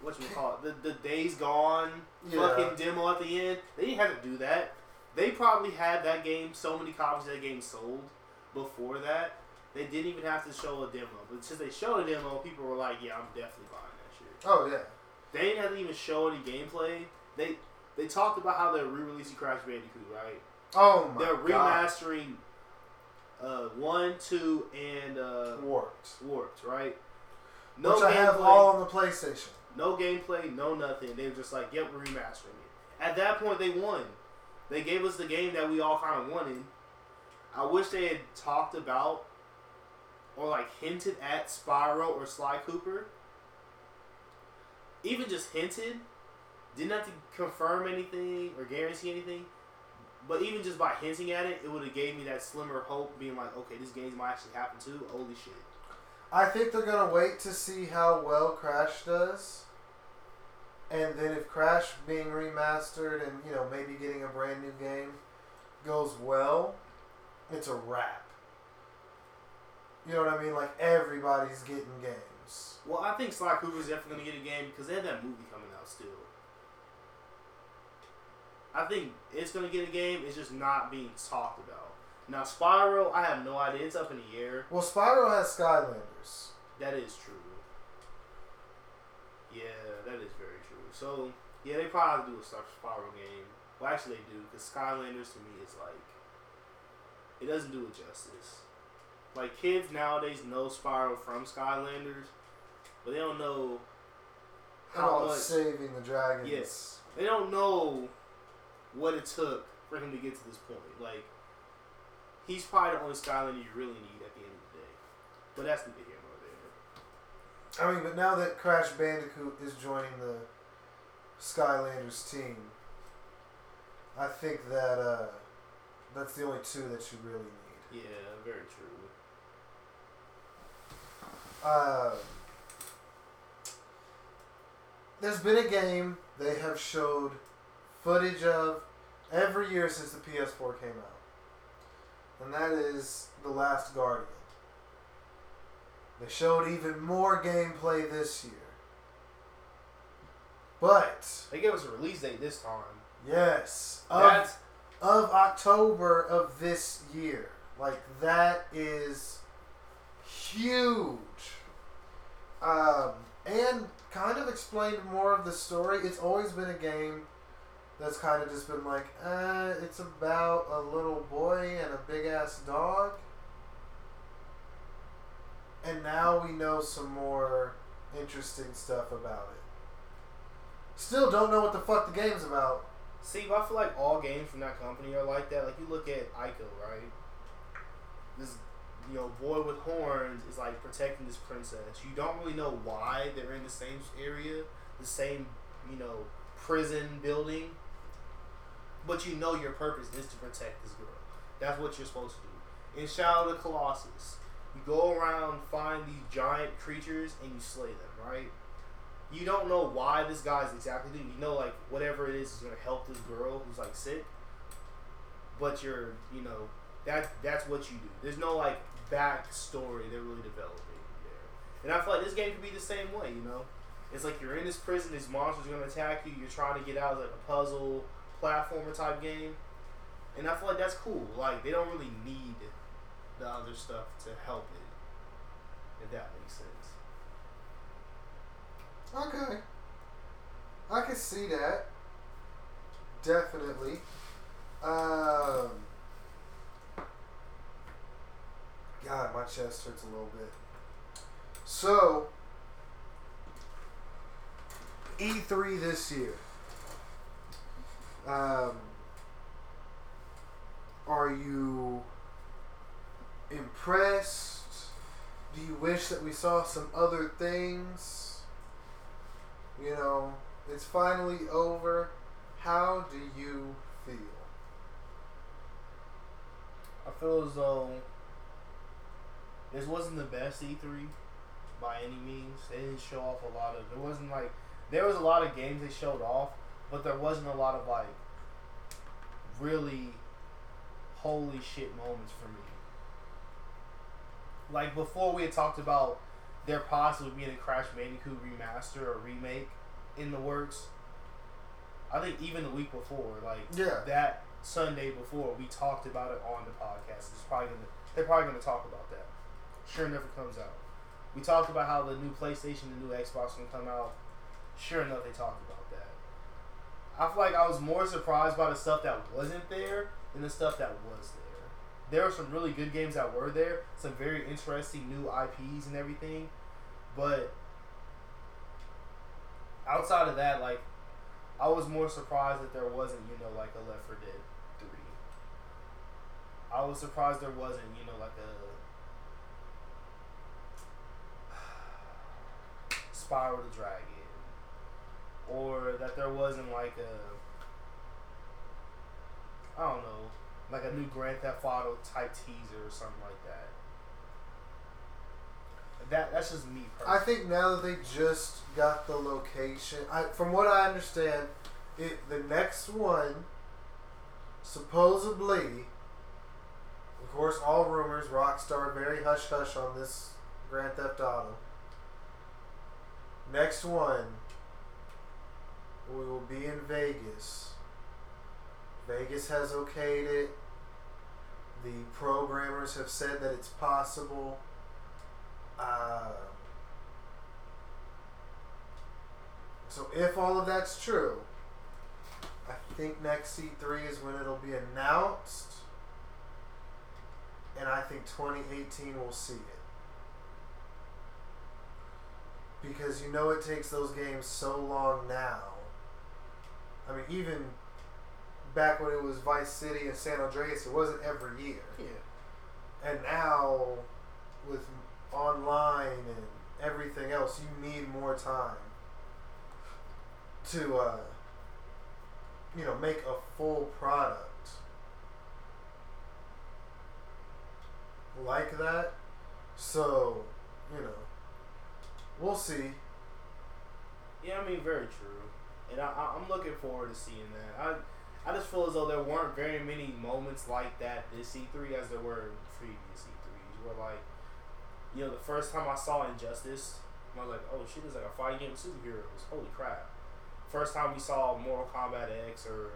what you call it, the the days gone Yeah. fucking demo at the end. They didn't have to do that. They probably had that game so many copies of that game sold before that They didn't even have to show a demo, but since they showed a demo, people were like, "Yeah, I'm definitely buying that shit." Oh yeah. They didn't have to even show any gameplay. They they talked about how they're re-releasing Crash Bandicoot, right? Oh my they're god. remastering uh, one, two, and uh, Warped. Warped, right? Which I have all on the PlayStation. No gameplay, no nothing. They were just like, "Yep, we're remastering it." At that point, they won. They gave us the game that we all kind of wanted. I wish they had talked about or like hinted at Spyro or Sly Cooper. Even just hinted, didn't have to confirm anything or guarantee anything. But even just by hinting at it, it would have gave me that slimmer hope, being like, okay, this game might actually happen too. Holy shit! I think they're gonna wait to see how well Crash does, and then if Crash being remastered and you know maybe getting a brand new game goes well, it's a wrap. You know what I mean? Like everybody's getting games. Well, I think Sly Cooper's definitely gonna get a game because they have that movie coming out still. I think it's gonna get a game. It's just not being talked about. Now Spyro, I have no idea. It's up in the air. Well, Spyro has Skylanders. That is true. Yeah, that is very true. So yeah, they probably have to do a Spyro game. Well, actually they do because Skylanders to me is like it doesn't do it justice. Like kids nowadays know Spyro from Skylanders, but they don't know how About much saving the dragons. Yes. they don't know what it took for him to get to this point. Like he's probably the only Skylander you really need at the end of the day. But that's the here nor there. I mean, but now that Crash Bandicoot is joining the Skylanders team, I think that uh, that's the only two that you really need. Yeah, very true. Uh, there's been a game they have showed footage of every year since the PS4 came out, and that is The Last Guardian. They showed even more gameplay this year. But, They gave us a release date this time. yes, of, That's of October of this year. Like, that is huge. Um, and kind of explained more of the story. It's always been a game that's kind of just been like, uh, it's about a little boy and a big ass dog. And now we know some more interesting stuff about it. Still don't know what the fuck the game's about. see, I feel like all games from that company are like that. Like you look at Ico, right? This you know, boy with horns is like protecting this princess. You don't really know why they're in the same area, the same, you know, prison building. But you know your purpose is to protect this girl. That's what you're supposed to do. In Shadow of the Colossus, you go around, find these giant creatures, and you slay them, right? You don't know why this guy's exactly doing. You know, like whatever it is is gonna help this girl who's like sick. But you're, you know, that that's what you do. There's no like backstory they're really developing there. And I feel like this game could be the same way. You know, it's like you're in this prison. these monster's are gonna attack you. You're trying to get out. It's like a puzzle platformer type game. And I feel like that's cool. Like they don't really need the other stuff to help it. If that makes sense. Okay. I can see that. Definitely. Um, God, my chest hurts a little bit. So, E3 this year. Um, are you impressed? Do you wish that we saw some other things? You know, it's finally over. How do you feel? I feel as though this wasn't the best E3 by any means. They didn't show off a lot of. There wasn't like there was a lot of games they showed off, but there wasn't a lot of like really holy shit moments for me. Like before, we had talked about there possibly being a Crash Bandicoot remaster or remake in the works. I think even the week before, like Yeah. that Sunday before, we talked about it on the podcast. It's probably gonna they're probably gonna talk about that. Sure enough, it comes out. We talked about how the new PlayStation, the new Xbox, gonna come out. Sure enough, they talked about that. I feel like I was more surprised by the stuff that wasn't there than the stuff that was there. There were some really good games that were there, some very interesting new IPs and everything, but outside of that, like I was more surprised that there wasn't, you know, like a Left 4 Dead three. I was surprised there wasn't, you know, like a Spyro the Dragon, or that there wasn't like a I don't know, like a new Grand Theft Auto type teaser or something like that. That that's just me personally. I think now that they just got the location, I, from what I understand, it the next one supposedly, of course, all rumors. Rockstar very hush hush on this Grand Theft Auto. Next one, we will be in Vegas. Vegas has okayed it. The programmers have said that it's possible. Uh, so if all of that's true, I think next E3 is when it'll be announced. And I think 2018 will see it. Because you know it takes those games so long now. I mean, even back when it was Vice City and San Andreas, it wasn't every year. yeah. And now, with online and everything else, you need more time to, uh, you know, make a full product like that. So, you know, we'll see. Yeah, I mean, very true. And I, I'm looking forward to seeing that. I, I just feel as though there weren't very many moments like that this E3 as there were in previous E3s. Where like, you know, the first time I saw Injustice, I was like, oh shit, it's like a fighting game with superheroes. Holy crap! First time we saw Mortal Kombat X or,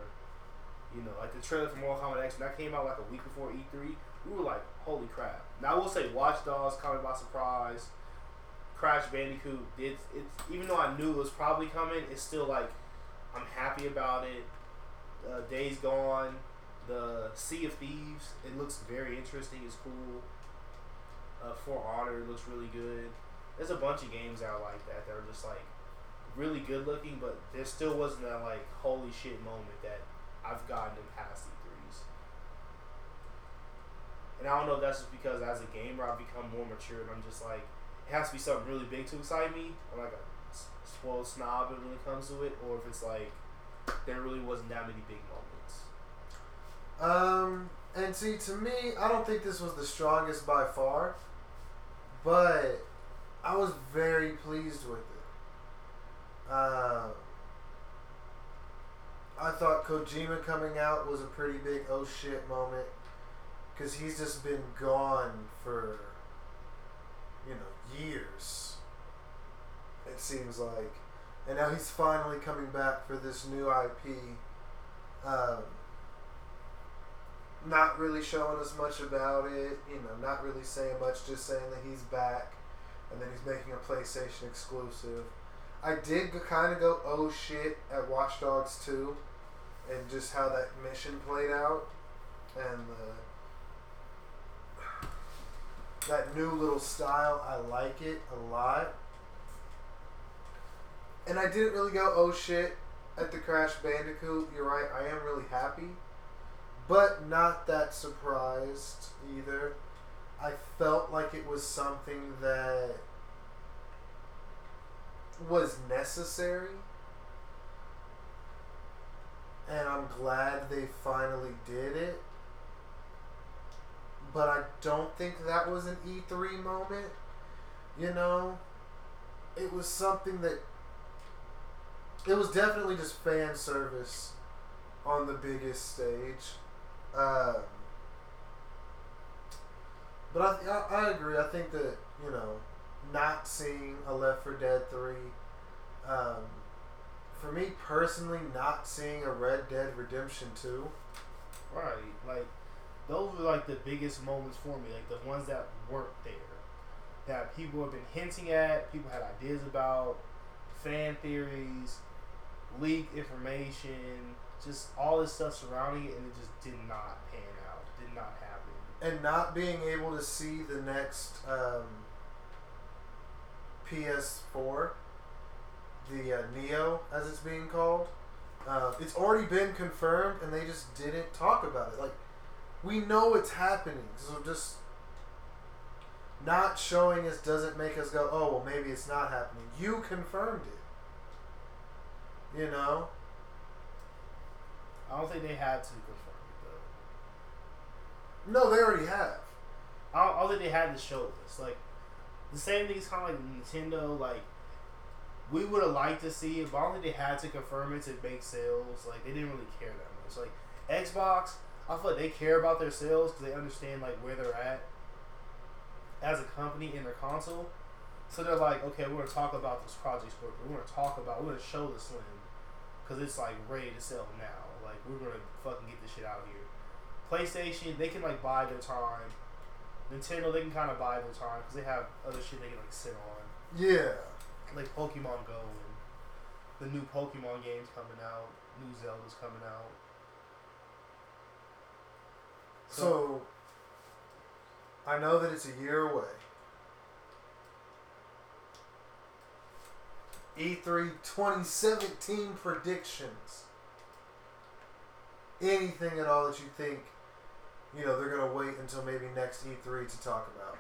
you know, like the trailer for Mortal Kombat X when that came out like a week before E3, we were like, holy crap! Now I will say, Watch Dogs coming by surprise. Crash Bandicoot did it's even though I knew it was probably coming, it's still like I'm happy about it. Uh, Days Gone, the Sea of Thieves, it looks very interesting. It's cool. Uh, For Honor looks really good. There's a bunch of games out like that that are just like really good looking, but there still wasn't that like holy shit moment that I've gotten in past E3s. And I don't know if that's just because as a gamer I've become more mature and I'm just like it has to be something really big to excite me. I'm like spoiled snob when it comes to it, or if it's like there really wasn't that many big moments. Um, and see, to me, I don't think this was the strongest by far, but I was very pleased with it. Uh, I thought Kojima coming out was a pretty big oh shit moment because he's just been gone for, you know, years. It seems like. And now he's finally coming back for this new IP. Um, not really showing us much about it, you know, not really saying much, just saying that he's back and then he's making a PlayStation exclusive. I did kind of go oh shit at Watch Dogs 2 and just how that mission played out and the, that new little style. I like it a lot. And I didn't really go oh shit at the Crash Bandicoot. You're right, I am really happy but not that surprised either. I felt like it was something that was necessary. And I'm glad they finally did it. But I don't think that was an E3 moment. You know? It was something that. It was definitely just fan service on the biggest stage. Um, but I, I, I agree. I think that you know, not seeing a Left 4 Dead three, um, for me personally, not seeing a Red Dead Redemption two. Right, like those were like the biggest moments for me, like the ones that weren't there. that people have been hinting at, people had ideas about, fan theories, leaked information, just all this stuff surrounding it, and it just did not pan out. Did not happen. and not being able to see the next um, PS4, the uh, Neo as it's being called, uh, it's already been confirmed, and they just didn't talk about it. Like we know it's happening, so just not showing us doesn't make us go, oh well, maybe it's not happening. You confirmed it. You know. I don't think they had to confirm it though. No, they already have. I don't, I don't think they had to show this. Like the same thing is kind of like Nintendo. Like we would have liked to see it, but I don't think they had to confirm it to make sales. Like they didn't really care that much. Like Xbox, I feel like they care about their sales because they understand like where they're at as a company in their console. So they're like, okay, we're gonna talk about this Project Scorpio. We're gonna talk about. We're gonna show the Slim because it's like ready to sell now. Like we're gonna fucking get this shit out here. PlayStation, they can like buy their time. Nintendo, they can kind of buy their time because they have other shit they can like sit on, Yeah. like Pokemon Go and the new Pokemon games coming out, new Zelda's coming out. So, I know that it's a year away. E3 2017 predictions. Anything at all that you think, you know, they're going to wait until maybe next E3 to talk about.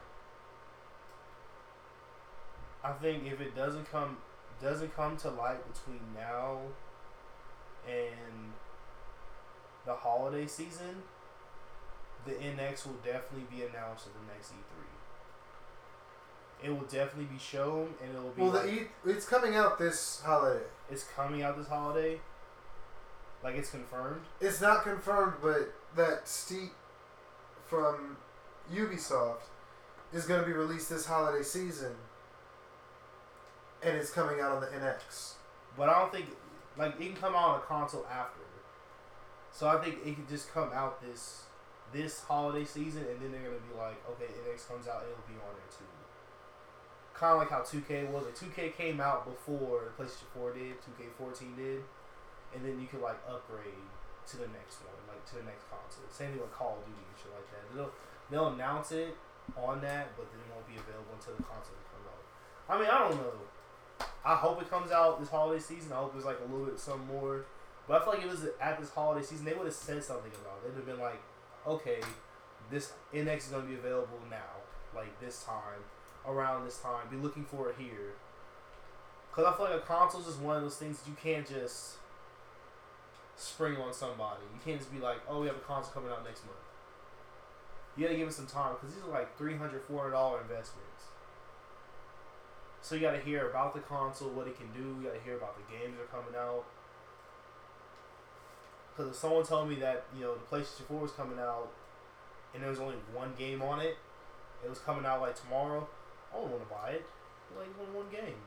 I think if it doesn't come doesn't come to light between now and the holiday season, the NX will definitely be announced at the next E3. It will definitely be shown, and it will be Well, like, the e- it's coming out this holiday. it's coming out this holiday. Like it's confirmed. It's not confirmed, but that Steep from Ubisoft is going to be released this holiday season, and it's coming out on the NX. But I don't think like it can come out on a console after. So I think it could just come out this this holiday season, and then they're gonna be like, okay, NX comes out, it'll be on there too. Kind of like how 2K was. Like 2K came out before PlayStation 4 did, 2K14 did, and then you could like upgrade to the next one, like to the next console. Same thing with Call of Duty and shit like that. They'll they'll announce it on that, but then it won't be available until the console comes out. I mean, I don't know. I hope it comes out this holiday season. I hope there's like a little bit some more. But I feel like it was at this holiday season, they would have said something about it. They'd have been like, okay, this NX is going to be available now, like this time, around this time. Be looking for it here. Because I feel like a console is just one of those things you can't just spring on somebody. You can't just be like, oh, we have a console coming out next month. You got to give it some time because these are like $300, $400 investments. So you got to hear about the console, what it can do. You got to hear about the games that are coming out. Because if someone told me that you know the PlayStation Four was coming out, and there was only one game on it, it was coming out like tomorrow, I don't want to buy it. Like one one game.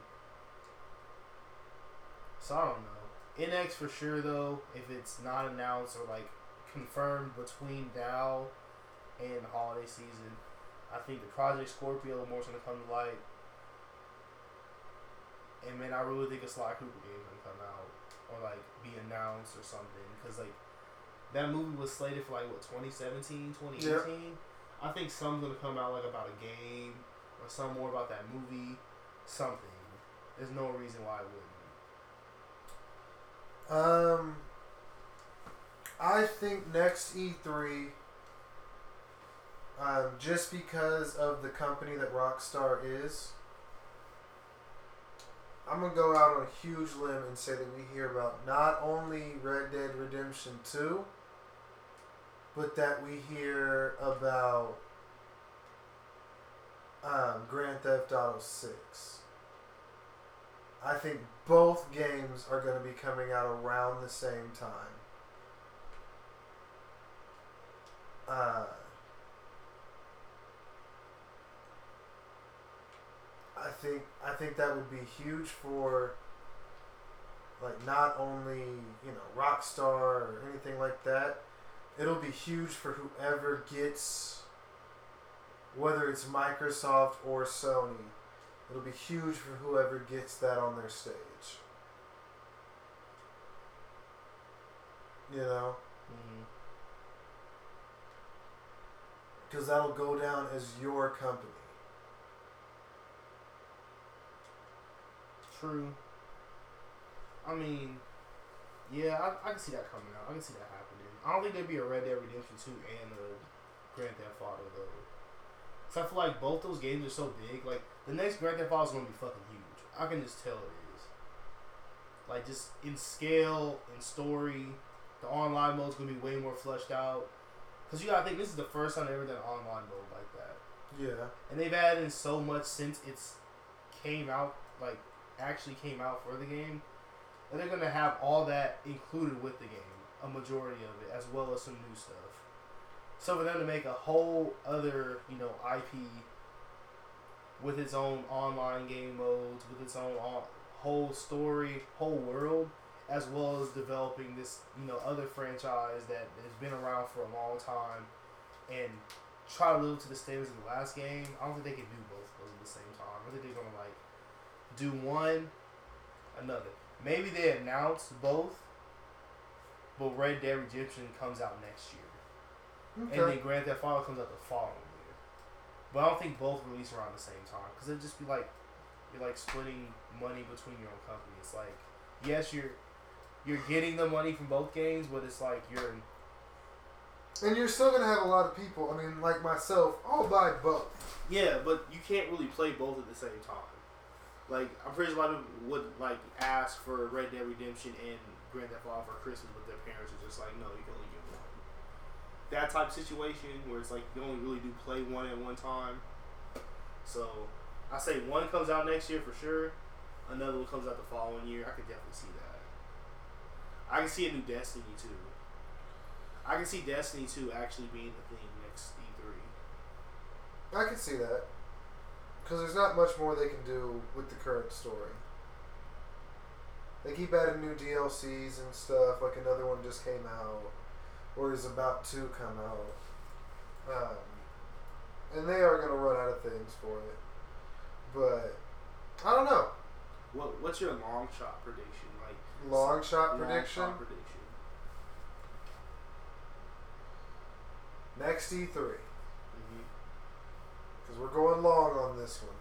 So I don't know. NX for sure though. If it's not announced or like confirmed between now and the holiday season, I think the Project Scorpio more is gonna come to light. And man, I really think a Sly Cooper game is gonna come out or like be announced or something because like that movie was slated for like what 2017, 2018. I think something's gonna come out like about a game or some more about that movie, something. There's no reason why I wouldn't. Um, I think next E3, um, just because of the company that Rockstar is, I'm gonna go out on a huge limb and say that we hear about not only Red Dead Redemption 2, but that we hear about um, Grand Theft Auto 6. I think both games are going to be coming out around the same time. Uh, I think I think that would be huge for like not only you know Rockstar or anything like that. It'll be huge for whoever gets whether it's Microsoft or Sony, it'll be huge for whoever gets that on their stage. You know, Mm-hmm. because that'll go down as your company. True. I mean, yeah, I, I can see that coming out. I can see that happening. I don't think there'd be a Red Dead Redemption 2 and a Grand Theft Auto, though. Because I feel like both those games are so big. Like, the next Grand Theft Auto is going to be fucking huge. I can just tell it is. Like, just in scale, in story, the online mode's going to be way more fleshed out. Because you got to think, this is the first time they ever done an online mode like that. Yeah. And they've added in so much since it's came out, like actually came out for the game, that they're gonna have all that included with the game, a majority of it, as well as some new stuff. So for them to make a whole other, you know, IP with its own online game modes, with its own on, whole story, whole world, as well as developing this, you know, other franchise that has been around for a long time, and try to live to the standards of the last game. I don't think they can do both of those at the same time. I think they're gonna like do one, another. Maybe they announce both, but Red Dead Redemption comes out next year, and then Okay. Grand Theft Auto comes out the following year. But I don't think both release around the same time because it'd just be like you're like splitting money between your own company. It's like yes, you're you're getting the money from both games, but it's like you're And you're still gonna have a lot of people. I mean, like myself, I'll buy both. Yeah, but you can't really play both at the same time. Like I'm pretty sure a lot of people would like ask for Red Dead Redemption and Grand Theft Auto for Christmas, but their parents are just like, no, you can only get one. That type of situation where it's like you only really do play one at one time. So I say one comes out next year for sure. Another one comes out the following year. I could definitely see that. I can see a new Destiny too. I can see Destiny 2 actually being the thing next E3. I can see that. Because there's not much more they can do with the current story. They keep adding new DLCs and stuff. Like another one just came out, or is about to come out. Um, and they are going to run out of things for it. But I don't know. What What's your long shot prediction? Like Long shot long prediction. shot prediction. Next E3. Mm-hmm. Because we're going long on this one.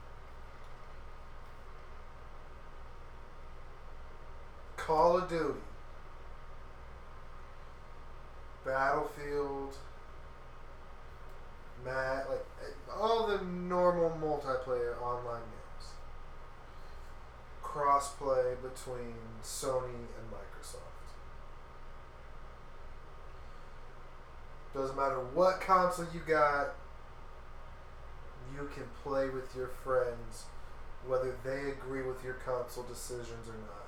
Call of Duty. Battlefield. Like all the normal multiplayer online games. Crossplay between Sony and Microsoft. Doesn't matter what console you got, you can play with your friends whether they agree with your console decisions or not.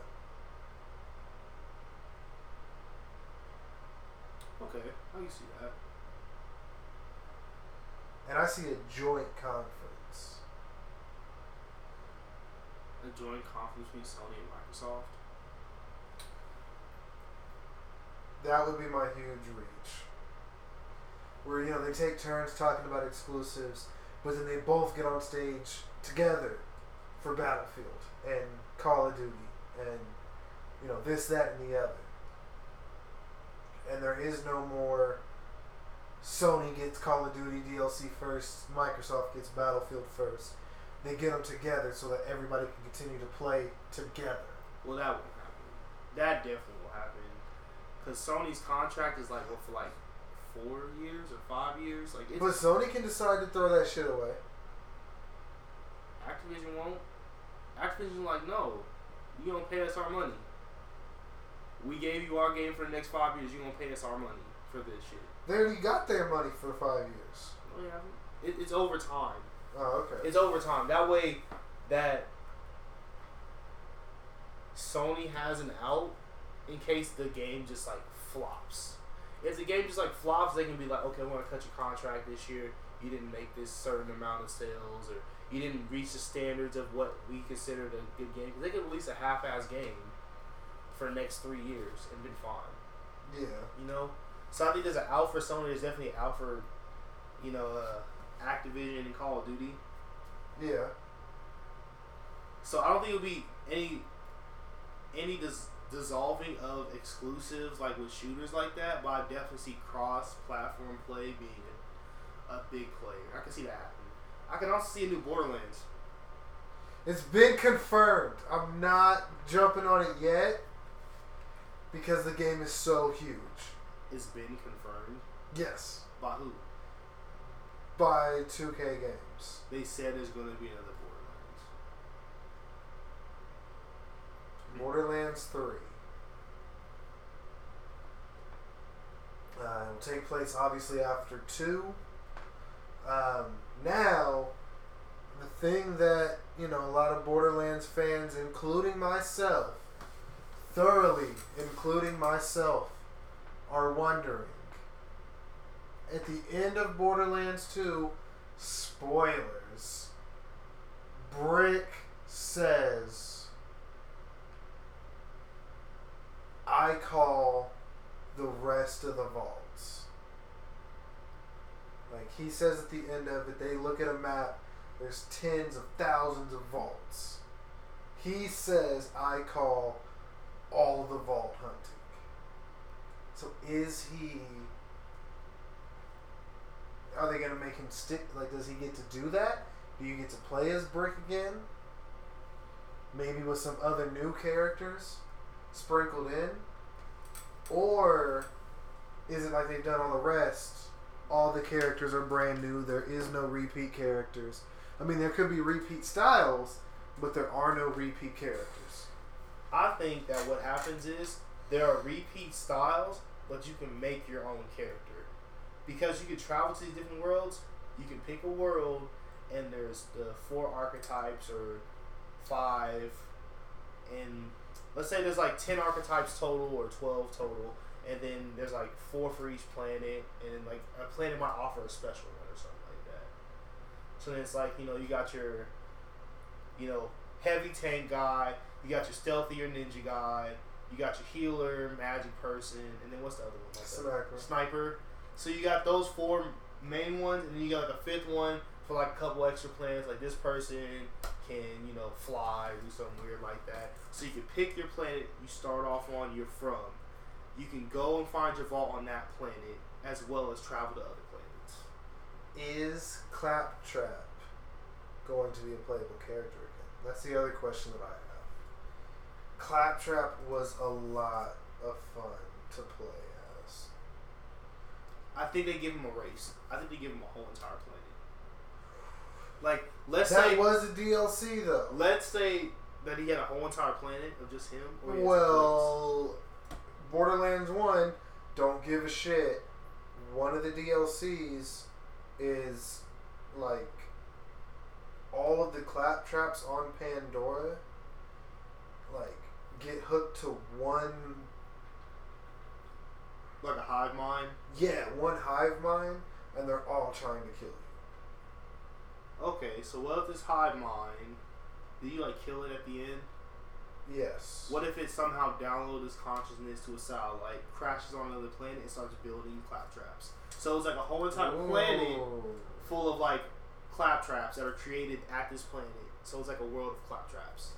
Okay, I can see that. And I see a joint conference. A joint conference between Sony and Microsoft. That would be my huge reach. Where, you know, they take turns talking about exclusives, but then they both get on stage together for Battlefield and Call of Duty and, you know, this, that, and the other. And there is no more Sony gets Call of Duty DLC first, Microsoft gets Battlefield first. They get them together so that everybody can continue to play together. Well, that won't happen. That definitely will happen. Cause Sony's contract is like what for like four years or five years. Like it's But Sony can decide to throw that shit away. Activision won't. Activision like no, you don't pay us our money. We gave you our game for the next five years. You gonna pay us our money for this shit? They already got their money for five years. No, you haven't. It, it's over time. Oh, okay. It's overtime. That way, that Sony has an out in case the game just like flops. If the game just like flops, they can be like, okay, we're gonna cut your contract this year. You didn't make this certain amount of sales, or you didn't reach the standards of what we considered a good game. 'Cause they could release a half-ass game for the next three years and been fine. Yeah. You know, so I think there's an out for Sony. There's definitely an out for, you know, uh, Activision and Call of Duty. Yeah. So I don't think it'll be any any dis- dissolving of exclusives like with shooters like that. But I definitely see cross-platform play being a, a big player. I can see that happening. I can also see a new Borderlands. It's been confirmed. I'm not jumping on it yet because the game is so huge. It's been confirmed Yes. by who? By 2K Games. They said there's going to be another Borderlands. Borderlands 3. Uh, it'll take place obviously after 2. Um, now, the thing that, you know, a lot of Borderlands fans, including myself, thoroughly including myself, are wondering. At the end of Borderlands 2, spoilers, Brick says, I call the rest of the vaults. Like he says at the end of it, they look at a map, there's tens of thousands of vaults. He says, I call all the vault hunting. So is he. Are they to make him stick? Like, does he get to do that? Do you get to play as Brick again? Maybe with some other new characters sprinkled in? Or is it like they've done all the rest? All the characters are brand new. There is no repeat characters. I mean, there could be repeat styles, but there are no repeat characters. I think that what happens is there are repeat styles, but you can make your own character. Because you can travel to these different worlds, you can pick a world, and there's the four archetypes or five, and let's say there's like 10 archetypes total or 12 total, and then there's like four for each planet, and then like a planet might offer a special one or something like that. So then it's like, you know, you got your, you know, heavy tank guy, you got your stealthy or ninja guy, you got your healer, magic person, and then what's the other one? Like Sniper. Sniper. So you got those four main ones, and then you got like a fifth one for like a couple extra plans. Like this person can, you know, fly, do something weird like that. So you can pick your planet you start off on, you're from. You can go and find your vault on that planet, as well as travel to other planets. Is Claptrap going to be a playable character again? That's the other question that I have. Claptrap was a lot of fun to play as. I think they give him a race. I think they give him a whole entire planet. Like, let's say. that say, was a DLC though. let's say that he had a whole entire planet of just him. Or Well, Borderlands 1, don't give a shit. One of the DLCs is like all of the claptraps on Pandora like get hooked to one like a hive mind. yeah, one hive mind and they're all trying to kill you. Okay, so what if this hive mind? Do you like kill it at the end? Yes. What if it somehow downloads its consciousness to a satellite, crashes on another planet, and starts building claptraps? So it's like a whole entire planet full of like claptraps that are created at this planet. So it's like a world of claptraps,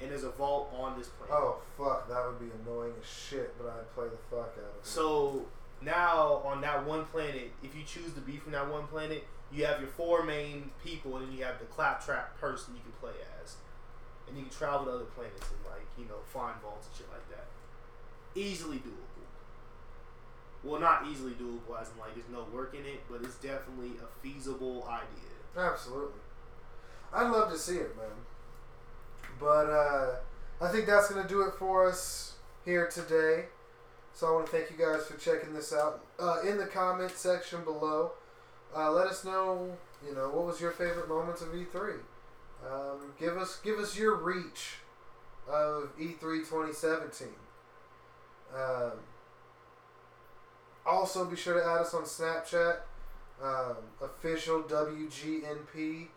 and there's a vault on this planet. Oh fuck, that would be annoying as shit, but I'd play the fuck out of it. So now on that one planet, if you choose to be from that one planet, you have your four main people, and then you have the claptrap person you can play as, and you can travel to other planets and like you know find vaults and shit like that. Easily doable. Well, not easily doable, as in like there's no work in it, but it's definitely a feasible idea. Absolutely. I'd love to see it, man. But uh, I think that's going to do it for us here today. So I want to thank you guys for checking this out. Uh, in the comment section below, uh, let us know, you know, what was your favorite moments of E3. Um, give us give us your reach of E E3 2017. Um, also, be sure to add us on Snapchat, um, official WGNP.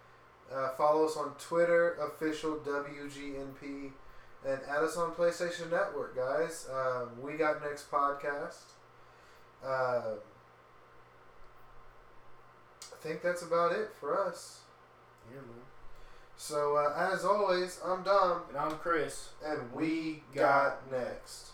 Uh, follow us on Twitter, official WGNP, and add us on PlayStation Network, guys. Um, we got next podcast. Um I think that's about it for us. Yeah, man. So uh, as always, I'm Dom, And I'm Chris. and we got next.